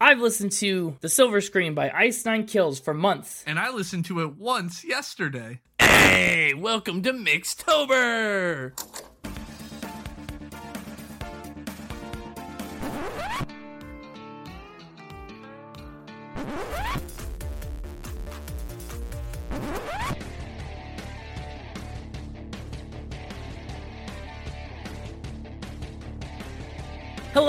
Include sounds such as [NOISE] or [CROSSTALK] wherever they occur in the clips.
I've listened to The Silver Scream by Ice Nine Kills for months. And I listened to it once yesterday. Hey, welcome to Mixtober!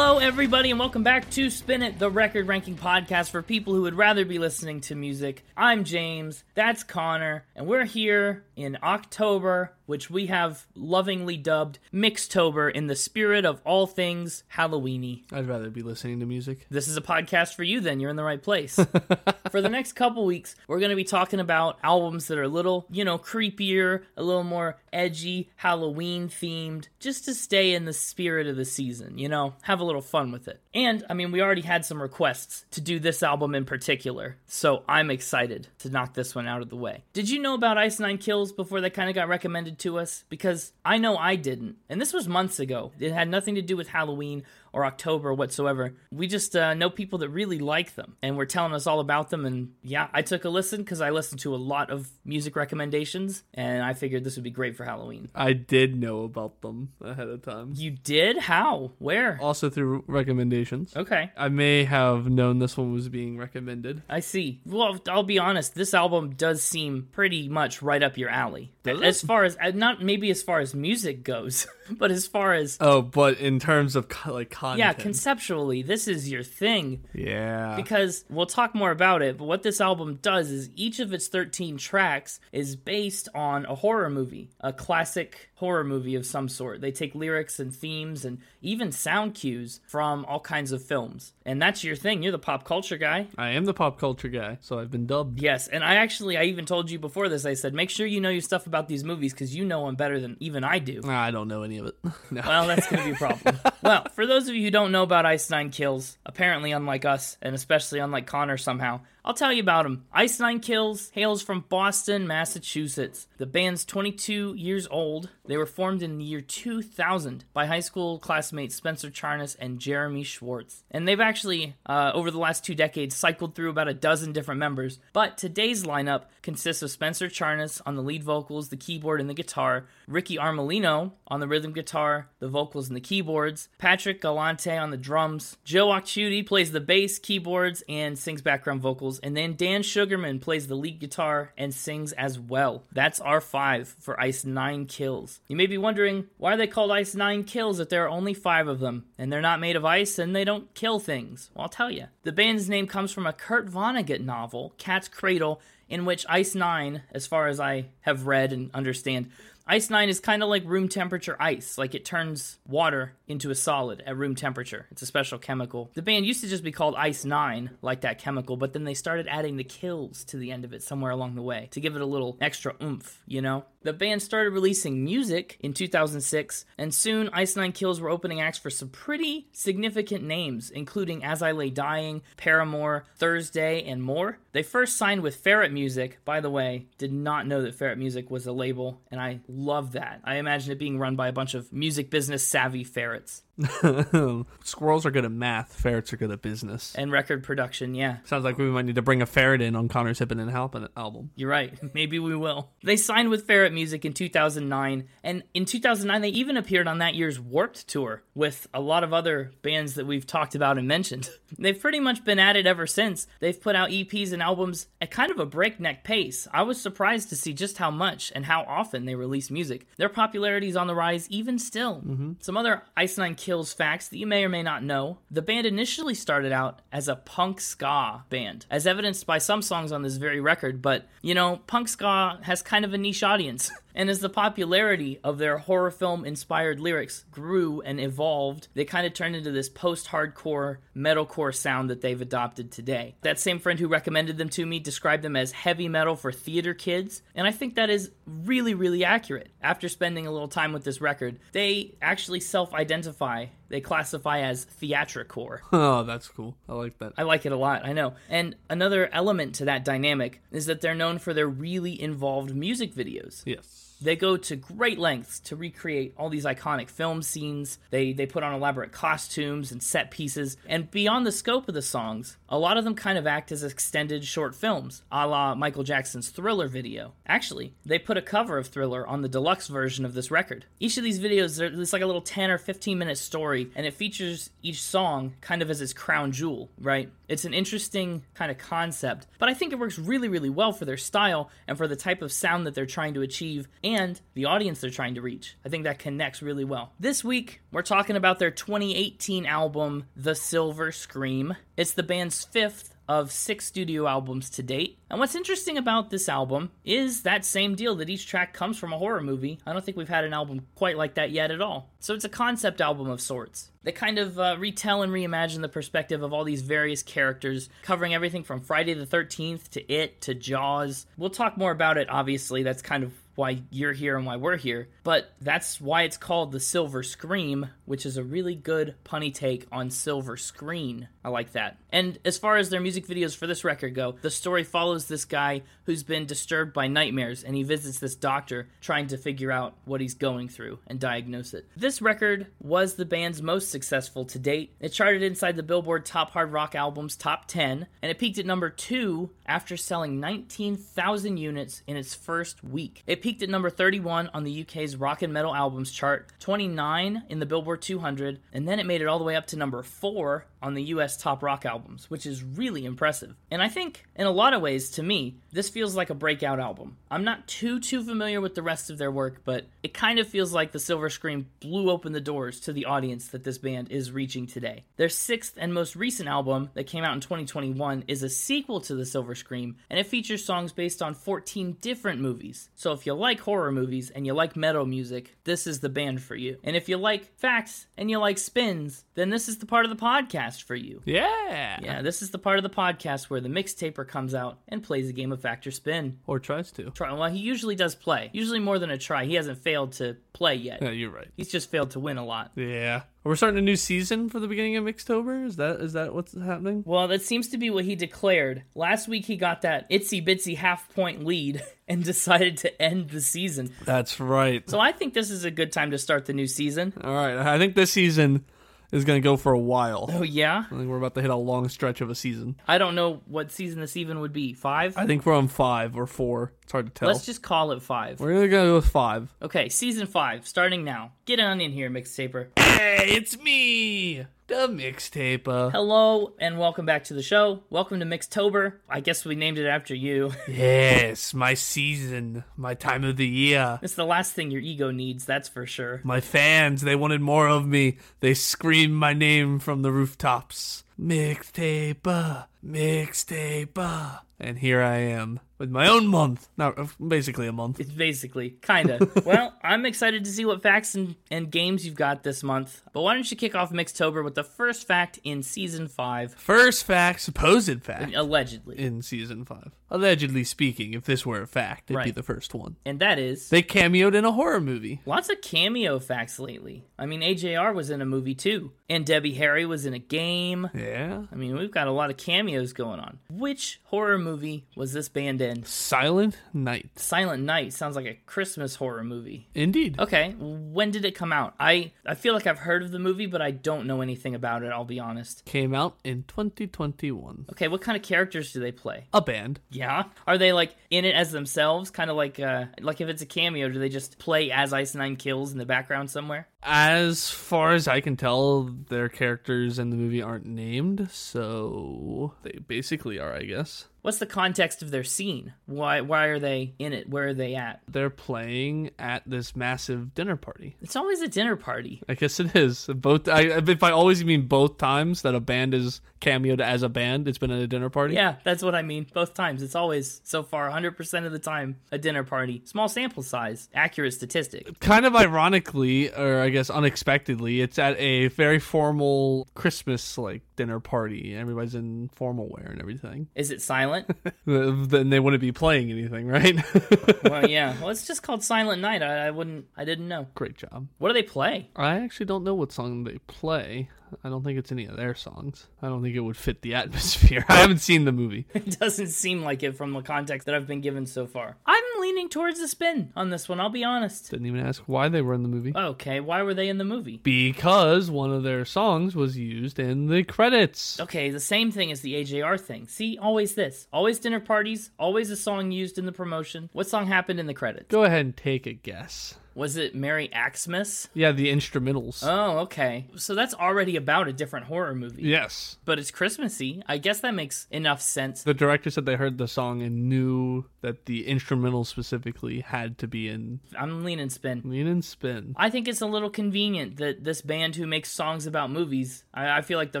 Hello, everybody, and welcome back to Spin It, the record ranking podcast for people who would rather be listening to music. I'm James, that's Connor, and we're here in October, which we have lovingly dubbed Mixtober in the spirit of all things Halloweeny. I'd rather be listening to music. This is a podcast for you, then. You're in the right place. [LAUGHS] for the next couple weeks, we're going to be talking about albums that are a little, you know, creepier, a little more edgy, Halloween themed, just to stay in the spirit of the season, you know, have a little fun with it. And, I mean, we already had some requests to do this album in particular, so I'm excited to knock this one out of the way. Did you know about Ice Nine Kills before they kind of got recommended to us? Because I know I didn't, and this was months ago. It had nothing to do with Halloween or October whatsoever. We just uh, know people that really like them and were telling us all about them. And yeah, I took a listen because I listened to a lot of music recommendations and I figured this would be great for Halloween. I did know about them ahead of time. You did? How? Where? Also through recommendations. Okay. I may have known this one was being recommended. I see. Well, I'll be honest, this album does seem pretty much right up your alley. Does as it? far as, uh, not maybe as far as music goes, [LAUGHS] but as far as, Oh, but in terms of like content. yeah, conceptually, this is your thing. yeah. because we'll talk more about it, but what this album does is each of its 13 tracks is based on a horror movie, a classic horror movie of some sort. They take lyrics and themes and even sound cues from all kinds of films. And that's your thing. You're the pop culture guy. I am the pop culture guy, so I've been dubbed. Yes, and I actually I even told you before this. I said make sure you know your stuff about these movies cuz you know them better than even I do. I don't know any of it. [LAUGHS] no. Well, that's going to be a problem. [LAUGHS] well, for those of you who don't know about Ice Nine Kills, apparently unlike us, and especially unlike Connor somehow, I'll tell you about them. Ice Nine Kills hails from Boston, Massachusetts. The band's 22 years old. They were formed in the year 2000 by high school classmates Spencer Charnas and Jeremy Schwartz. And they've actually, uh, over the last two decades, cycled through about a dozen different members. But today's lineup consists of Spencer Charnas on the lead vocals, the keyboard, and the guitar, Ricky Armellino on the rhythm guitar, the vocals, and the keyboards, Patrick Galante on the drums, Joe Occhiuti plays the bass, keyboards, and sings background vocals, and then Dan Sugarman plays the lead guitar and sings as well. That's our five for Ice 9 Kills. You may be wondering, why are they called Ice 9 Kills if there are only five of them, and they're not made of ice and they don't kill things? Well, I'll tell you. The band's name comes from a Kurt Vonnegut novel, Cat's Cradle, in which Ice 9, as far as I have read and understand, Ice 9 is kind of like room temperature ice, like it turns water into a solid at room temperature. It's a special chemical. The band used to just be called Ice 9, like that chemical, but then they started adding the kills to the end of it somewhere along the way to give it a little extra oomph, you know? The band started releasing music in 2006, and soon Ice Nine Kills were opening acts for some pretty significant names, including As I Lay Dying, Paramore, Thursday, and more. They first signed with Ferret Music, by the way, did not know that Ferret Music was a label, and I love that. I imagine it being run by a bunch of music business savvy ferrets [LAUGHS] Squirrels are good at math. Ferrets are good at business. and record production, yeah. Sounds like we might need to bring a ferret in on Connor's Hippin' and Halpin album. You're right. [LAUGHS] Maybe we will. They signed with Ferret Music in 2009, and in 2009 they even appeared on that year's Warped tour with a lot of other bands that we've talked about and mentioned. [LAUGHS] They've pretty much been at it ever since. They've put out EPs and albums at kind of a breakneck pace. I was surprised to see just how much and how often they release music. Their popularity is on the rise even still. Mm-hmm. Some other Ice Nine Kills facts that you may or may not know. The band initially started out as a punk ska band, as evidenced by some songs on this very record, but you know, punk ska has kind of a niche audience. [LAUGHS] And as the popularity of their horror film inspired lyrics grew and evolved, they kind of turned into this post hardcore, metalcore sound that they've adopted today. That same friend who recommended them to me described them as heavy metal for theater kids, and I think that is really, really accurate. After spending a little time with this record, they actually self identify, they classify as theatricore. [LAUGHS] Oh, that's cool. I like that. I like it a lot, I know. And another element to that dynamic is that they're known for their really involved music videos. Yes. They go to great lengths to recreate all these iconic film scenes. They they put on elaborate costumes and set pieces, and beyond the scope of the songs, a lot of them kind of act as extended short films, a la Michael Jackson's Thriller video. Actually, they put a cover of Thriller on the deluxe version of this record. Each of these videos, it's like a little 10 or 15 minute story, and it features each song kind of as its crown jewel, right? It's an interesting kind of concept, but I think it works really, really well for their style and for the type of sound that they're trying to achieve and the audience they're trying to reach. I think that connects really well. This week, we're talking about their 2018 album, The Silver Scream. It's the band's fifth of six studio albums to date. And what's interesting about this album is that same deal that each track comes from a horror movie. I don't think we've had an album quite like that yet at all. So it's a concept album of sorts. They kind of uh, retell and reimagine the perspective of all these various characters, covering everything from Friday the 13th to It to Jaws. We'll talk more about it, obviously. That's kind of why you're here and why we're here. But that's why it's called the Silver Scream, which is a really good punny take on silver screen. I like that. And as far as their music videos for this record go, the story follows this guy who's been disturbed by nightmares and he visits this doctor trying to figure out what he's going through and diagnose it. This record was the band's most successful to date. It charted inside the Billboard Top Hard Rock Albums Top 10 and it peaked at number 2 after selling 19,000 units in its first week. It peaked at number 31 on the UK's Rock and Metal Albums chart, 29 in the Billboard 200, and then it made it all the way up to number 4 on the US Top Rock Albums, which is really impressive. And I think, in a lot of ways, to me, this feels like a breakout album. I'm not too, too familiar with the rest of their work, but it kind of feels like the Silver Scream blew open the doors to the audience that this band is reaching today. Their sixth and most recent album, that came out in 2021, is a sequel to the Silver Scream, and it features songs based on 14 different movies. So if you like horror movies and you like metal music, this is the band for you. And if you like facts and you like spins, then this is the part of the podcast for you. Yeah. Yeah, this is the part of the podcast where the mixtaper comes out and plays a game of fact or spin. Or tries to. Try, well, he usually does play. Usually more than a try. He hasn't failed to play yet. Yeah, you're right. He's just failed to win a lot. Yeah. We're starting a new season for the beginning of Mixtober. Is that is that what's happening? Well, that seems to be what he declared. Last week he got that itsy bitsy half point lead [LAUGHS] and decided to end the season. That's right. So I think this is a good time to start the new season. All right. I think this season is going to go for a while. Oh yeah? I think we're about to hit a long stretch of a season. I don't know what season this even would be. 5? I think we're on five or four. It's hard to tell. Let's just call it 5. We're gonna go with five. Okay, season 5 starting now. Get on in here, mixtaper. Hey, it's me, the mixtaper. Uh. Hello and welcome back to the show. Welcome to Mixtober. I guess we named it after you. [LAUGHS] Yes, my season, my time of the year. it's the last thing your ego needs, that's for sure. My fans, they wanted more of me. They screamed my name from the rooftops. Mixtaper, mixtaper. And here I am with my own month. Not uh, basically a month. It's basically, kinda. [LAUGHS] well, I'm excited to see what facts and, and games you've got this month. But why don't you kick off Mixtober with the first fact in season five, First fact, supposed fact. allegedly, In season five. Allegedly speaking, if this were a fact, it'd be the first one. and that is They cameoed in a horror movie. lots of cameo facts lately. I mean, AJR was in a movie too, and Debbie Harry was in a game. Yeah. I mean, we've got a lot of cameos going on. Which horror movie was this band in? Silent Night. Silent Night sounds like a Christmas horror movie. Indeed. Okay, when did it come out? I I feel like I've heard of the movie, but I don't know anything about it. I'll be honest. Came out in 2021. Okay, what kind of characters do they play? A band. Yeah, are they like in it as themselves? Kind of like uh like if it's a cameo, do they just play as Ice Nine Kills in the background somewhere? As far as I can tell, their characters in the movie aren't named, so they basically are, I guess. What's the context of their scene? Why why are they in it? Where are they at? They're playing at this massive dinner party. It's always a dinner party. I guess it is. Both. I, if I always mean both times that a band is cameoed as a band, it's been at a dinner party. Yeah, that's what I mean. Both times. It's always so far 100% of the time a dinner party. Small sample size, accurate statistic. Kind of ironically, or I guess unexpectedly, it's at a very formal Christmas like dinner party. Everybody's in formal wear and everything. Is it silent? [LAUGHS] then they wouldn't be playing anything, right? [LAUGHS] well, yeah. [LAUGHS] Well, it's just called Silent Night. I, I wouldn't. I didn't know. Great job. What do they play? I actually don't know what song they play. I don't think it's any of their songs. I don't think it would fit the atmosphere. I haven't seen the movie. It doesn't seem like it from the context that I've been given so far. I'm leaning towards the spin on this one. I'll be honest. Didn't even ask why they were in the movie. Okay, why were they in the movie? Because one of their songs was used in the credits. Okay, the same thing as the AJR thing. See, always this. Always dinner parties, always a song used in the promotion. What song happened in the credits? Go ahead and take a guess. Was it Merry Xmas? Yeah, the instrumentals. Oh, okay. So that's already about a different horror movie. yes. But it's Christmassy. I guess that makes enough sense. The director said they heard the song and knew that the instrumental specifically had to be in I'm leaning spin. Lean and Spin. I think it's a little convenient that this band who makes songs about movies, I, I feel like the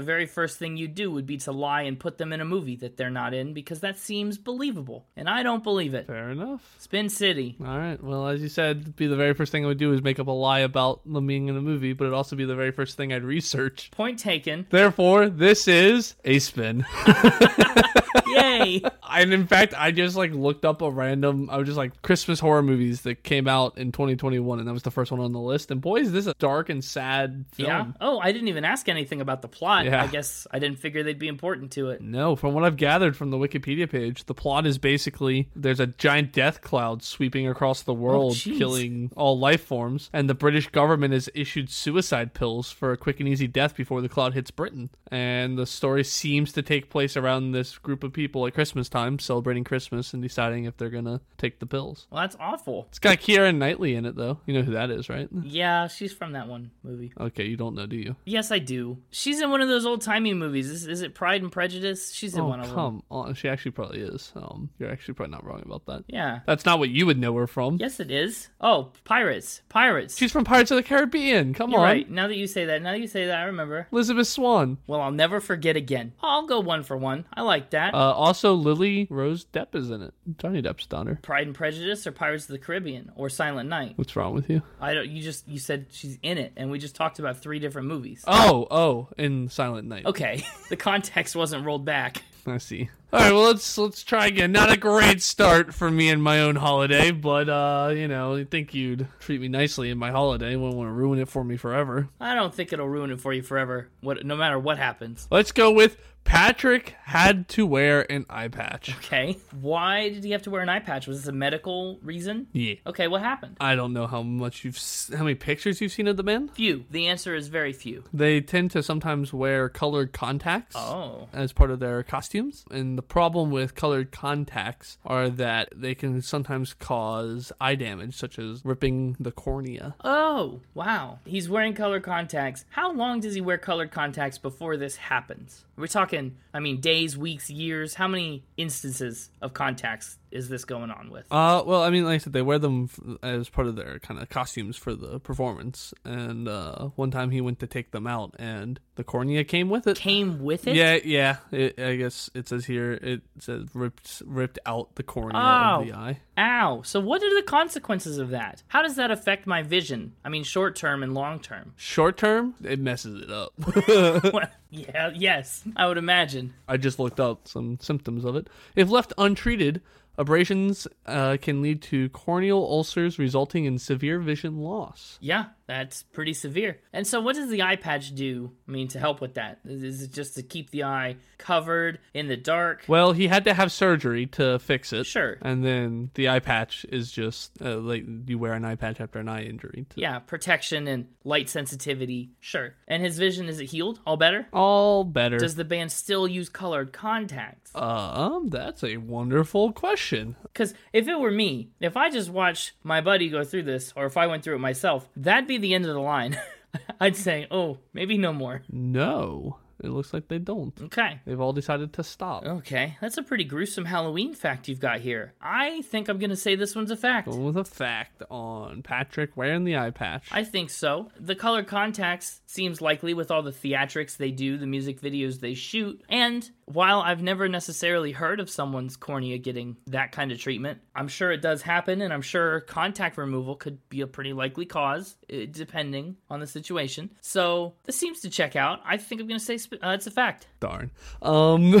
very first thing you'd do would be to lie and put them in a movie that they're not in because that seems believable. And I don't believe it. Fair enough. Spin City. All right. Well, as you said, be the very first thing I would do is make up a lie about them being in the movie, but it'd also be the very first thing I'd research. Point taken. Therefore, this is a spin. [LAUGHS] Yay! [LAUGHS] and in fact, I just like looked up a random. I was just like Christmas horror movies that came out in 2021, and that was the first one on the list. And boy, is this a dark and sad film. yeah. Oh, I didn't even ask anything about the plot. Yeah. I guess I didn't figure they'd be important to it. No, from what I've gathered from the Wikipedia page, the plot is basically there's a giant death cloud sweeping across the oh, world, jeez. killing all life forms, and the British government has issued suicide pills for a quick and easy death before the cloud hits Britain. And the story seems to take place around this group of people at Christmas time, celebrating Christmas and deciding if they're gonna take the pills. Well, that's awful. It's got Keira Knightley in it, though. You know who that is, right? Yeah, she's from that one movie. Okay, you don't know, do you? Yes, I do. She's in one of those old timey movies. Is, is it Pride and Prejudice? She's in Oh, one of them. come on. She actually probably is. Um, you're actually probably not wrong about that. Yeah. That's not what you would know her from. Yes, it is. Oh, Pirates. Pirates. She's from Pirates of the Caribbean. Come You're on. right. Now that you say that, now that you say that, I remember. Elizabeth Swann. Well, I'll never forget again. I'll go one for one. I like that. Uh, Uh, also, Lily Rose Depp is in it. Johnny Depp's daughter. Pride and Prejudice or Pirates of the Caribbean or Silent Night. What's wrong with you? I don't. You just you said she's in it, and we just talked about three different movies. Oh, oh, in Silent Night. Okay, [LAUGHS] the context wasn't rolled back. I see. All right, well let's let's try again. Not a great start for me and my own holiday, but uh, you know, I think you'd treat me nicely in my holiday. Wouldn't want to ruin it for me forever. I don't think it'll ruin it for you forever. What, no matter what happens. Let's go with Patrick had to wear an eye patch. Okay, why did he have to wear an eye patch? Was this a medical reason? Yeah. Okay, what happened? I don't know how much you've, s- how many pictures you've seen of the man. Few. The answer is very few. They tend to sometimes wear colored contacts. Oh. as part of their costumes. And the problem with colored contacts are that they can sometimes cause eye damage, such as ripping the cornea. Oh, wow. He's wearing colored contacts. How long does he wear colored contacts before this happens? We're talking, I mean, days, weeks, years. How many instances of contacts is this going on with? Uh, well, I mean, like I said, they wear them as part of their kind of costumes for the performance. And uh, one time he went to take them out, and the cornea came with it. Came with it? Yeah, yeah. It, I guess it says here it says ripped ripped out the cornea Oh. of the eye. Ow. So, what are the consequences of that? How does that affect my vision? I mean, short term and long term. Short term, it messes it up. [LAUGHS] Well, yeah, yes, I would imagine. I just looked up some symptoms of it. If left untreated, abrasions uh, can lead to corneal ulcers resulting in severe vision loss. Yeah, that's pretty severe. And so, what does the eye patch do? I mean, to help with that? Is it just to keep the eye covered in the dark? Well, he had to have surgery to fix it. Sure. And then the eye patch is just uh, like you wear an eye patch after an eye injury. to- Yeah, protection and light sensitivity. Sure. And his vision is it healed? All better? All better. Does the band still use colored contacts? um, that's a wonderful question. Because if it were me, if I just watched my buddy go through this, or if I went through it myself, that'd be the end of the line. [LAUGHS] I'd say, oh, maybe no more. No, it looks like they don't. Okay. They've all decided to stop. Okay, that's a pretty gruesome Halloween fact you've got here. I think I'm going to say this one's a fact. Going with a fact on Patrick wearing the eye patch. I think so. The color contacts seems likely with all the theatrics they do, the music videos they shoot, and while I've never necessarily heard of someone's cornea getting that kind of treatment, I'm sure it does happen, and I'm sure contact removal could be a pretty likely cause, eh, depending on the situation. So this seems to check out. I think I'm going to say sp- uh, it's a fact. Darn. Um,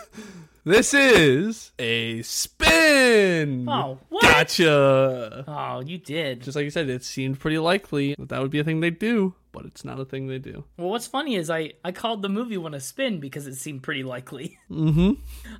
[LAUGHS] this is a spin. Oh, what? Gotcha. Oh, you did. Just like you said, it seemed pretty likely that that would be a thing they'd do. But it's not a thing they do. Well, what's funny is I, I called the movie one a spin because it seemed pretty likely. [LAUGHS] Mm-hmm.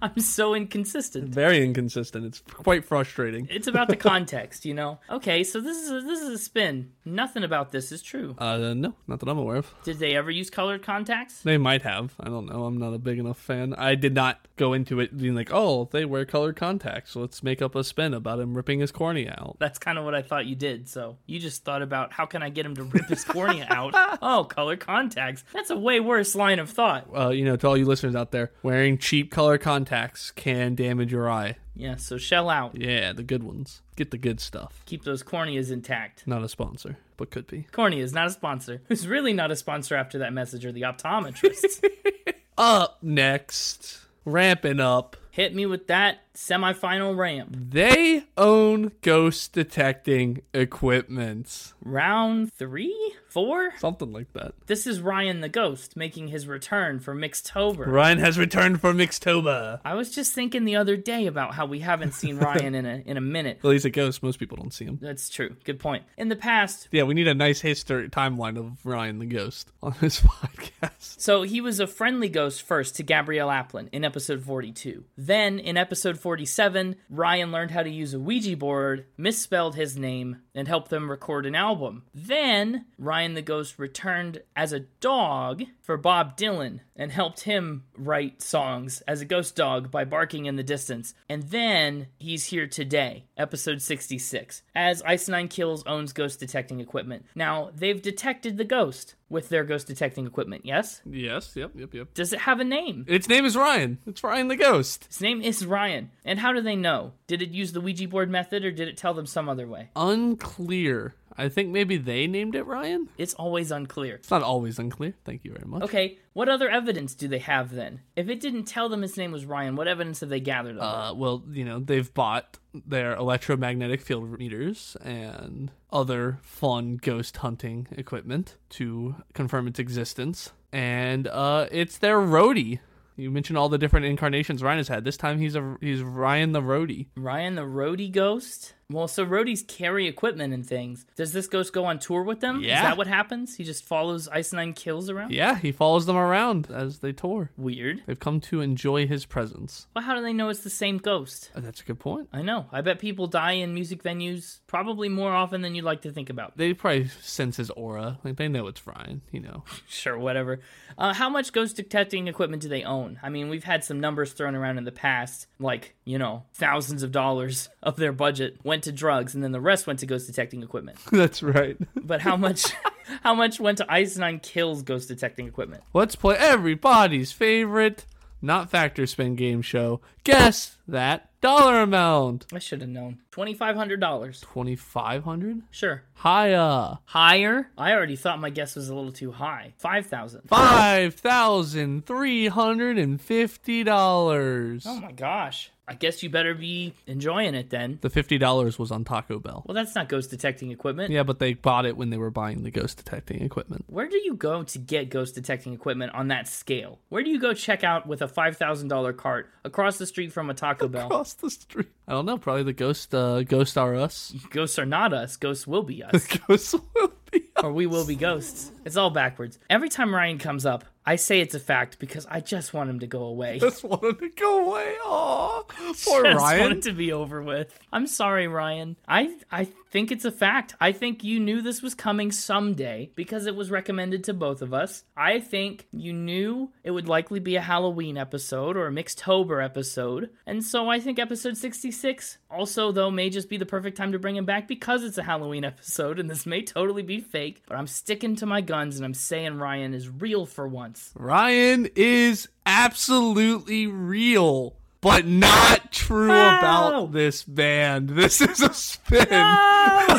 I'm so inconsistent. Very inconsistent. It's quite frustrating. It's about the [LAUGHS] context, you know. Okay, so this is a, this is a spin. Nothing about this is true. Uh, no, not that I'm aware of. Did they ever use colored contacts? They might have. I don't know. I'm not a big enough fan. I did not go into it being like, oh, they wear colored contacts. So let's make up a spin about him ripping his cornea out. That's kind of what I thought you did. So you just thought about how can I get him to rip his cornea [LAUGHS] out? Oh, color contacts. That's a way worse line of thought. Uh, you know, to all you listeners out there, wearing cheap color contacts can damage your eye. Yeah, so shell out. Yeah, the good ones. Get the good stuff. Keep those corneas intact. Not a sponsor, but could be. Cornea is not a sponsor. Who's really not a sponsor after that message are the optometrists. [LAUGHS] Up next, ramping up. Hit me with that semifinal ramp. They own ghost detecting equipment. Round three? Four? Something like that. This is Ryan the Ghost making his return for Mixtober. Ryan has returned for Mixtober. I was just thinking the other day about how we haven't seen [LAUGHS] Ryan in a in a minute. Well, he's a ghost. Most people don't see him. That's true. Good point. In the past, Yeah, we need a nice history timeline of Ryan the ghost on [LAUGHS] this podcast. so he was a friendly ghost first to Gabrielle Aplin in episode 42. Then in episode 47, Ryan learned how to use a Ouija board, misspelled his name, and helped them record an album. Then Ryan the Ghost returned as a dog for Bob Dylan and helped him write songs as a ghost dog by barking in the distance. And then he's here today, episode 66, as Ice Nine Kills owns ghost detecting equipment. Now, they've detected the ghost with their ghost detecting equipment, yes? Yes, yep, yep, yep. Does it have a name? Its name is Ryan. It's Ryan the ghost. His name is Ryan. And how do they know? Did it use the Ouija board method or did it tell them some other way? Unclear. I think maybe they named it Ryan. It's always unclear. It's not always unclear. Thank you very much. Okay, what other evidence do they have then? If it didn't tell them his name was Ryan, what evidence have they gathered of? Uh, well, you know, they've bought their electromagnetic field meters and other fun ghost hunting equipment to confirm its existence. And uh, it's their roadie. You mentioned all the different incarnations Ryan has had. This time he's a he's Ryan the roadie. Ryan the roadie ghost? Well, so roadies carry equipment and things. Does this ghost go on tour with them? Is Yeah. that what happens? He just follows Ice Nine Kills around? Yeah, he follows them around as they tour. Weird. They've come to enjoy his presence. Well, how do they know it's the same ghost? Uh, That's a good point. I know. I bet people die in music venues probably more often than you'd like to think about. They probably sense his aura. Like they know it's Ryan, you know. [LAUGHS] Sure, whatever. Uh, how much ghost detecting equipment do they own? I mean, we've had some numbers thrown around in the past, like, you know, thousands of dollars [LAUGHS] of their budget went to drugs and then the rest went to ghost detecting equipment. [LAUGHS] That's right. But how much [LAUGHS] how much went to Ice Nine Kills ghost detecting equipment? Let's play everybody's favorite not factor spin game show. Guess that dollar amount. I should have known. $2500. Twenty five hundred. Sure. Higher. Higher? I already thought my guess was a little too high. 5000. Five thousand three hundred and fifty dollars. Oh my gosh. I guess you better be enjoying it then. The fifty dollars was on Taco Bell. Well, that's not ghost detecting equipment. Yeah, but they bought it when they were buying the ghost detecting equipment. Where do you go to get ghost detecting equipment on that scale? Where do you go check out with a $5,000 cart across the street from a Taco Bell? Across the street. I don't know. Probably the ghost. Uh, ghost are us. Ghosts are not us, ghosts will be us. [LAUGHS] Ghosts will be. [LAUGHS] or we will be ghosts. It's all backwards. Every time Ryan comes up, I say it's a fact because I just want him to go away. [LAUGHS] Just want him to go away. Aw, poor [LAUGHS] just want Ryan. it to be over with. I'm sorry, Ryan. I I think it's a fact. I think you knew this was coming someday because it was recommended to both of us. I think you knew it would likely be a Halloween episode or a Mixtober episode. And so I think episode 66 also though may just be the perfect time to bring him back because it's a Halloween [LAUGHS] episode and this may totally be fake, but I'm sticking to my guns and I'm saying Ryan is real for once. Ryan is absolutely real, but not true about this band. This is a spin. No!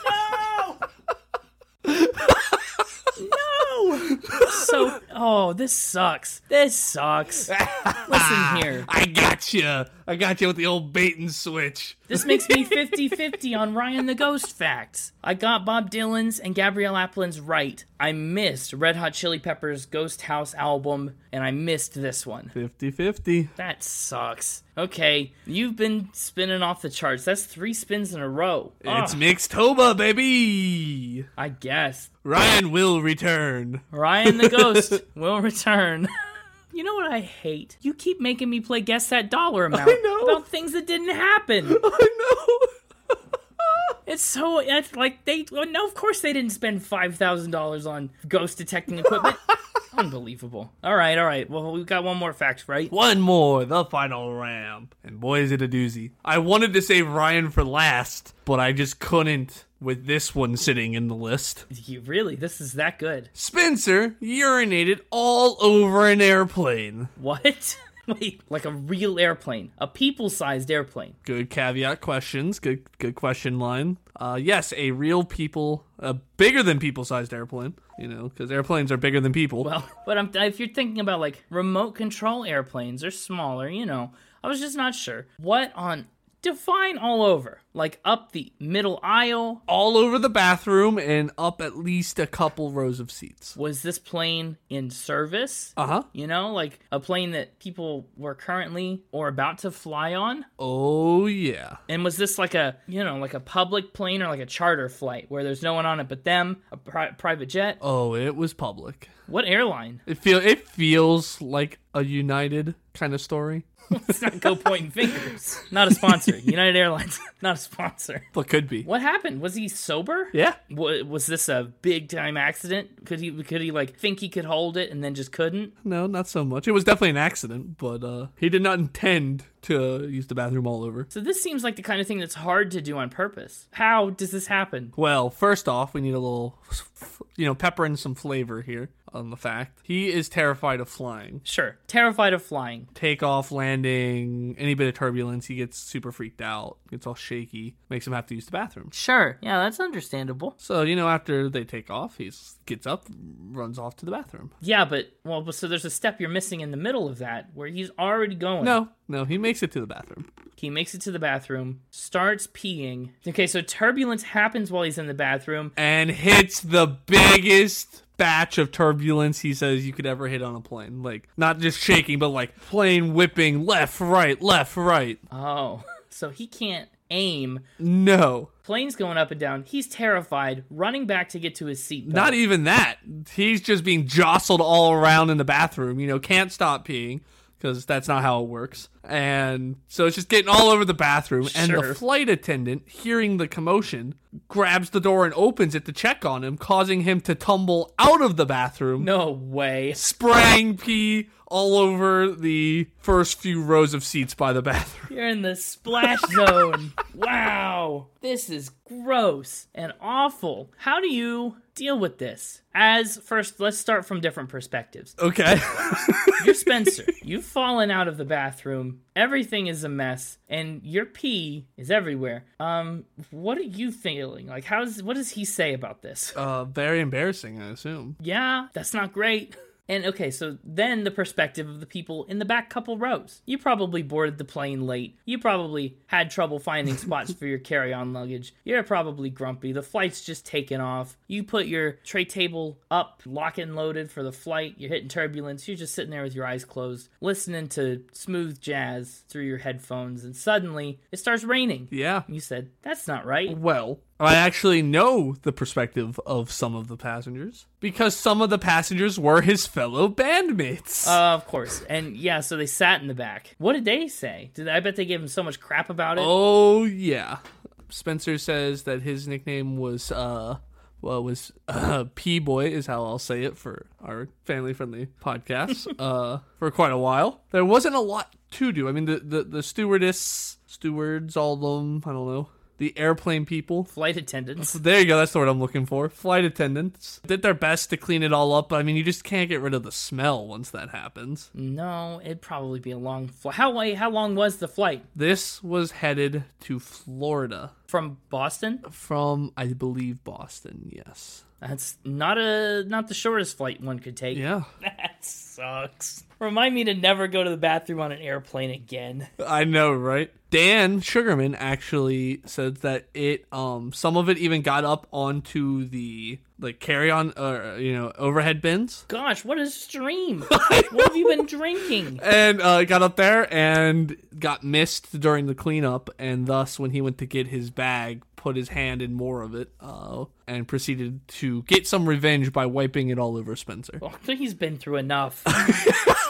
[LAUGHS] no! No! So, Oh, this sucks. This sucks. Listen [LAUGHS] here. I got you. I got you with the old bait and switch. This makes me 50 50 on Ryan the Ghost facts. I got Bob Dylan's and Gabrielle Aplin's right. I missed Red Hot Chili Peppers' Ghost House album, and I missed this one. 50 50. That sucks. Okay, you've been spinning off the charts. That's three spins in a row. It's Ugh, Mixtoba, baby. I guess. Ryan will return. Ryan the Ghost [LAUGHS] will return. [LAUGHS] You know what I hate? You keep making me play guess that dollar amount I know. about things that didn't happen. [LAUGHS] I know. [LAUGHS] It's so it's like they well, no, of course they didn't spend five thousand dollars on ghost detecting equipment. Unbelievable. All right, all right. Well, we've got one more fact, right? One more, the final ramp. And boy, is it a doozy. I wanted to save Ryan for last, but I just couldn't with this one sitting in the list. You really? This is that good? Spencer urinated all over an airplane. What? [LAUGHS] Wait, like a real airplane, a people-sized airplane. Good caveat questions. Good good question line. Uh, yes, a real people, a bigger than people-sized airplane. You know, because airplanes are bigger than people. Well, [LAUGHS] but I'm, if you're thinking about like remote control airplanes, they're smaller. You know, I was just not sure. What on define all over? Like up the middle aisle? all over the bathroom and up at least a couple rows of seats. Was this plane in service? Uh huh. You know, like a plane that people were currently or about to fly on? Oh yeah. And was this like a, you know, like a public plane or like a charter flight where there's no one on it but them, a pri- private jet? Oh, it was public. What airline? It feel it feels like a United kind of story, Let's not go pointing fingers. Not a sponsor. [LAUGHS] United Airlines, [LAUGHS] not a sponsor. but could be. What happened? Was he sober? Yeah. Wa- Was this a big time accident? Could he could he like think he could hold it and then just couldn't? No, not so much. It was definitely an accident, but uh, he did not intend to use the bathroom all over. So this seems like the kind of thing that's hard to do on purpose. How does this happen? Well, first off, we need a little, you know, pepper in some flavor here on the fact he is terrified of flying. Sure, terrified of flying. takeoff, landing, any bit of turbulence, he gets super freaked out, gets all shaky, makes him have to use the bathroom. Sure, yeah, that's understandable. So, you know, after they take off, he gets up, runs off to the bathroom. Yeah, but well, so there's a step you're missing in the middle of that where he's already going. No, no, he makes it to the bathroom. He makes it to the bathroom, starts peeing. Okay, so turbulence happens while he's in the bathroom. And hits the biggest batch of turbulence he says you could ever hit on a plane. Like, not just shaking, but like plane whipping left, right, left, right. Oh, [LAUGHS] so he can't aim. No, Plane's going up and down. He's terrified, running back to get to his seat. not even that. He's just being jostled all around in the bathroom. You know, can't stop peeing because that's not how it works. And so it's just getting all over the bathroom. And Sure. the flight attendant, hearing the commotion, grabs the door and opens it to check on him, causing him to tumble out of the bathroom, No way. spraying pee all over the first few rows of seats by the bathroom. You're in the splash [LAUGHS] zone. Wow. This is gross and awful. How do you deal with this? As first, let's start from different perspectives. Okay. [LAUGHS] You're Spencer. [LAUGHS] You've fallen out of the bathroom. Everything is a mess, and your pee is everywhere. Um, what are you feeling? Like, how's what does he say about this? uh, very embarrassing, I assume. Yeah, that's not great. And okay, so then the perspective of the people in the back couple rows. You probably boarded the plane late. You probably had trouble finding [LAUGHS] spots for your carry on luggage. You're probably grumpy. The flight's just taken off. You put your tray table up, lock and loaded for the flight. You're hitting turbulence. You're just sitting there with your eyes closed, listening to smooth jazz through your headphones. And suddenly it starts raining. Yeah. You said, That's not right. Well, I actually know the perspective of some of the passengers because some of the passengers were his fellow bandmates. Uh, of course. And yeah, so they sat in the back. What did they say? Did I bet they gave him so much crap about it? oh yeah. Spencer says that his nickname was uh well was uh [LAUGHS] P boy is how I'll say it for our family friendly podcast. [LAUGHS] uh for quite a while. There wasn't a lot to do. I mean the the, the stewardess stewards all of them, I don't know. The airplane people. Flight attendants. [LAUGHS] There you go. That's the word I'm looking for. Flight attendants did their best to clean it all up. But I mean, you just can't get rid of the smell once that happens. No, it'd probably be a long flight. How how long was the flight This was headed to Florida from Boston? from, I believe, Boston. Yes. That's not a not the shortest flight one could take. Yeah. [LAUGHS] That sucks. Remind me to never go to the bathroom on an airplane again. [LAUGHS] I know, right? Dan Sugarman actually said that it um some of it even got up onto the like carry on uh you know overhead bins Gosh, what a stream! [LAUGHS] what have you been drinking? and uh got up there and got missed during the cleanup and thus when he went to get his bag put his hand in more of it uh and proceeded to get some revenge by wiping it all over Spencer. Oh, he's been through enough. [LAUGHS]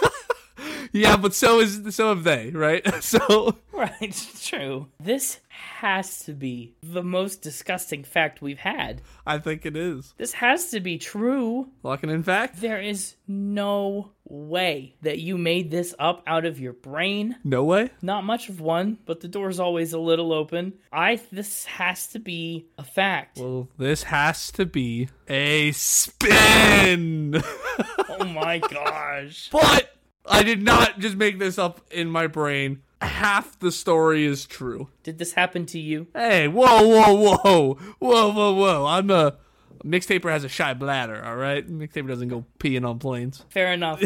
Yeah, but so is so have they, right? [LAUGHS] So right, [LAUGHS] true. This has to be the most disgusting fact we've had. I think it is. This has to be true. Locking in fact? There is no way that you made this up out of your brain. No way. Not much of one, but the door's always a little open. I this has to be a fact. Well, this has to be a spin. [LAUGHS] oh my gosh. but I did not just make this up in my brain. Half the story is true. Did this happen to you? Hey, whoa, whoa, whoa, whoa, whoa, whoa! I'm a mixtaper has a shy bladder. All right, mixtaper doesn't go peeing on planes. Fair enough.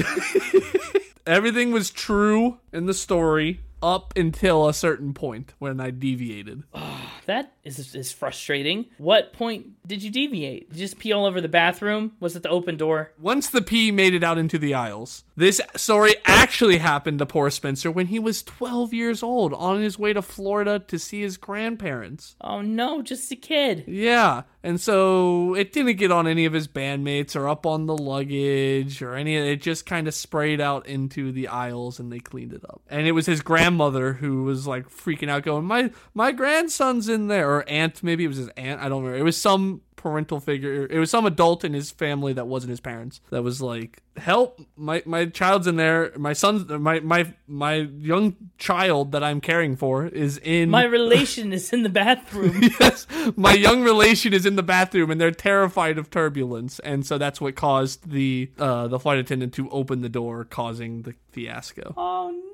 [LAUGHS] Everything was true in the story up until a certain point when I deviated. [SIGHS] that is is frustrating. What point did you deviate? Did you just pee all over the bathroom? Was it the open door? Once the pee made it out into the aisles, this story actually happened to poor Spencer when he was 12 years old on his way to Florida to see his grandparents. Oh no, just a kid. Yeah, and so it didn't get on any of his bandmates or up on the luggage or any it just kind of sprayed out into the aisles and they cleaned it up. And it was his grandmother who was like freaking out going, "My my grandson's in there." Or aunt, maybe it was his aunt, I don't remember. It was some parental figure. It was some adult in his family that wasn't his parents that was like, "Help! My my child's in there. My son's my my my young child that I'm caring for is in My [LAUGHS] relation is in the bathroom. [LAUGHS] yes, my young relation is in the bathroom and they're terrified of turbulence, and so that's what caused the uh, the flight attendant to open the door, causing the fiasco. Oh no,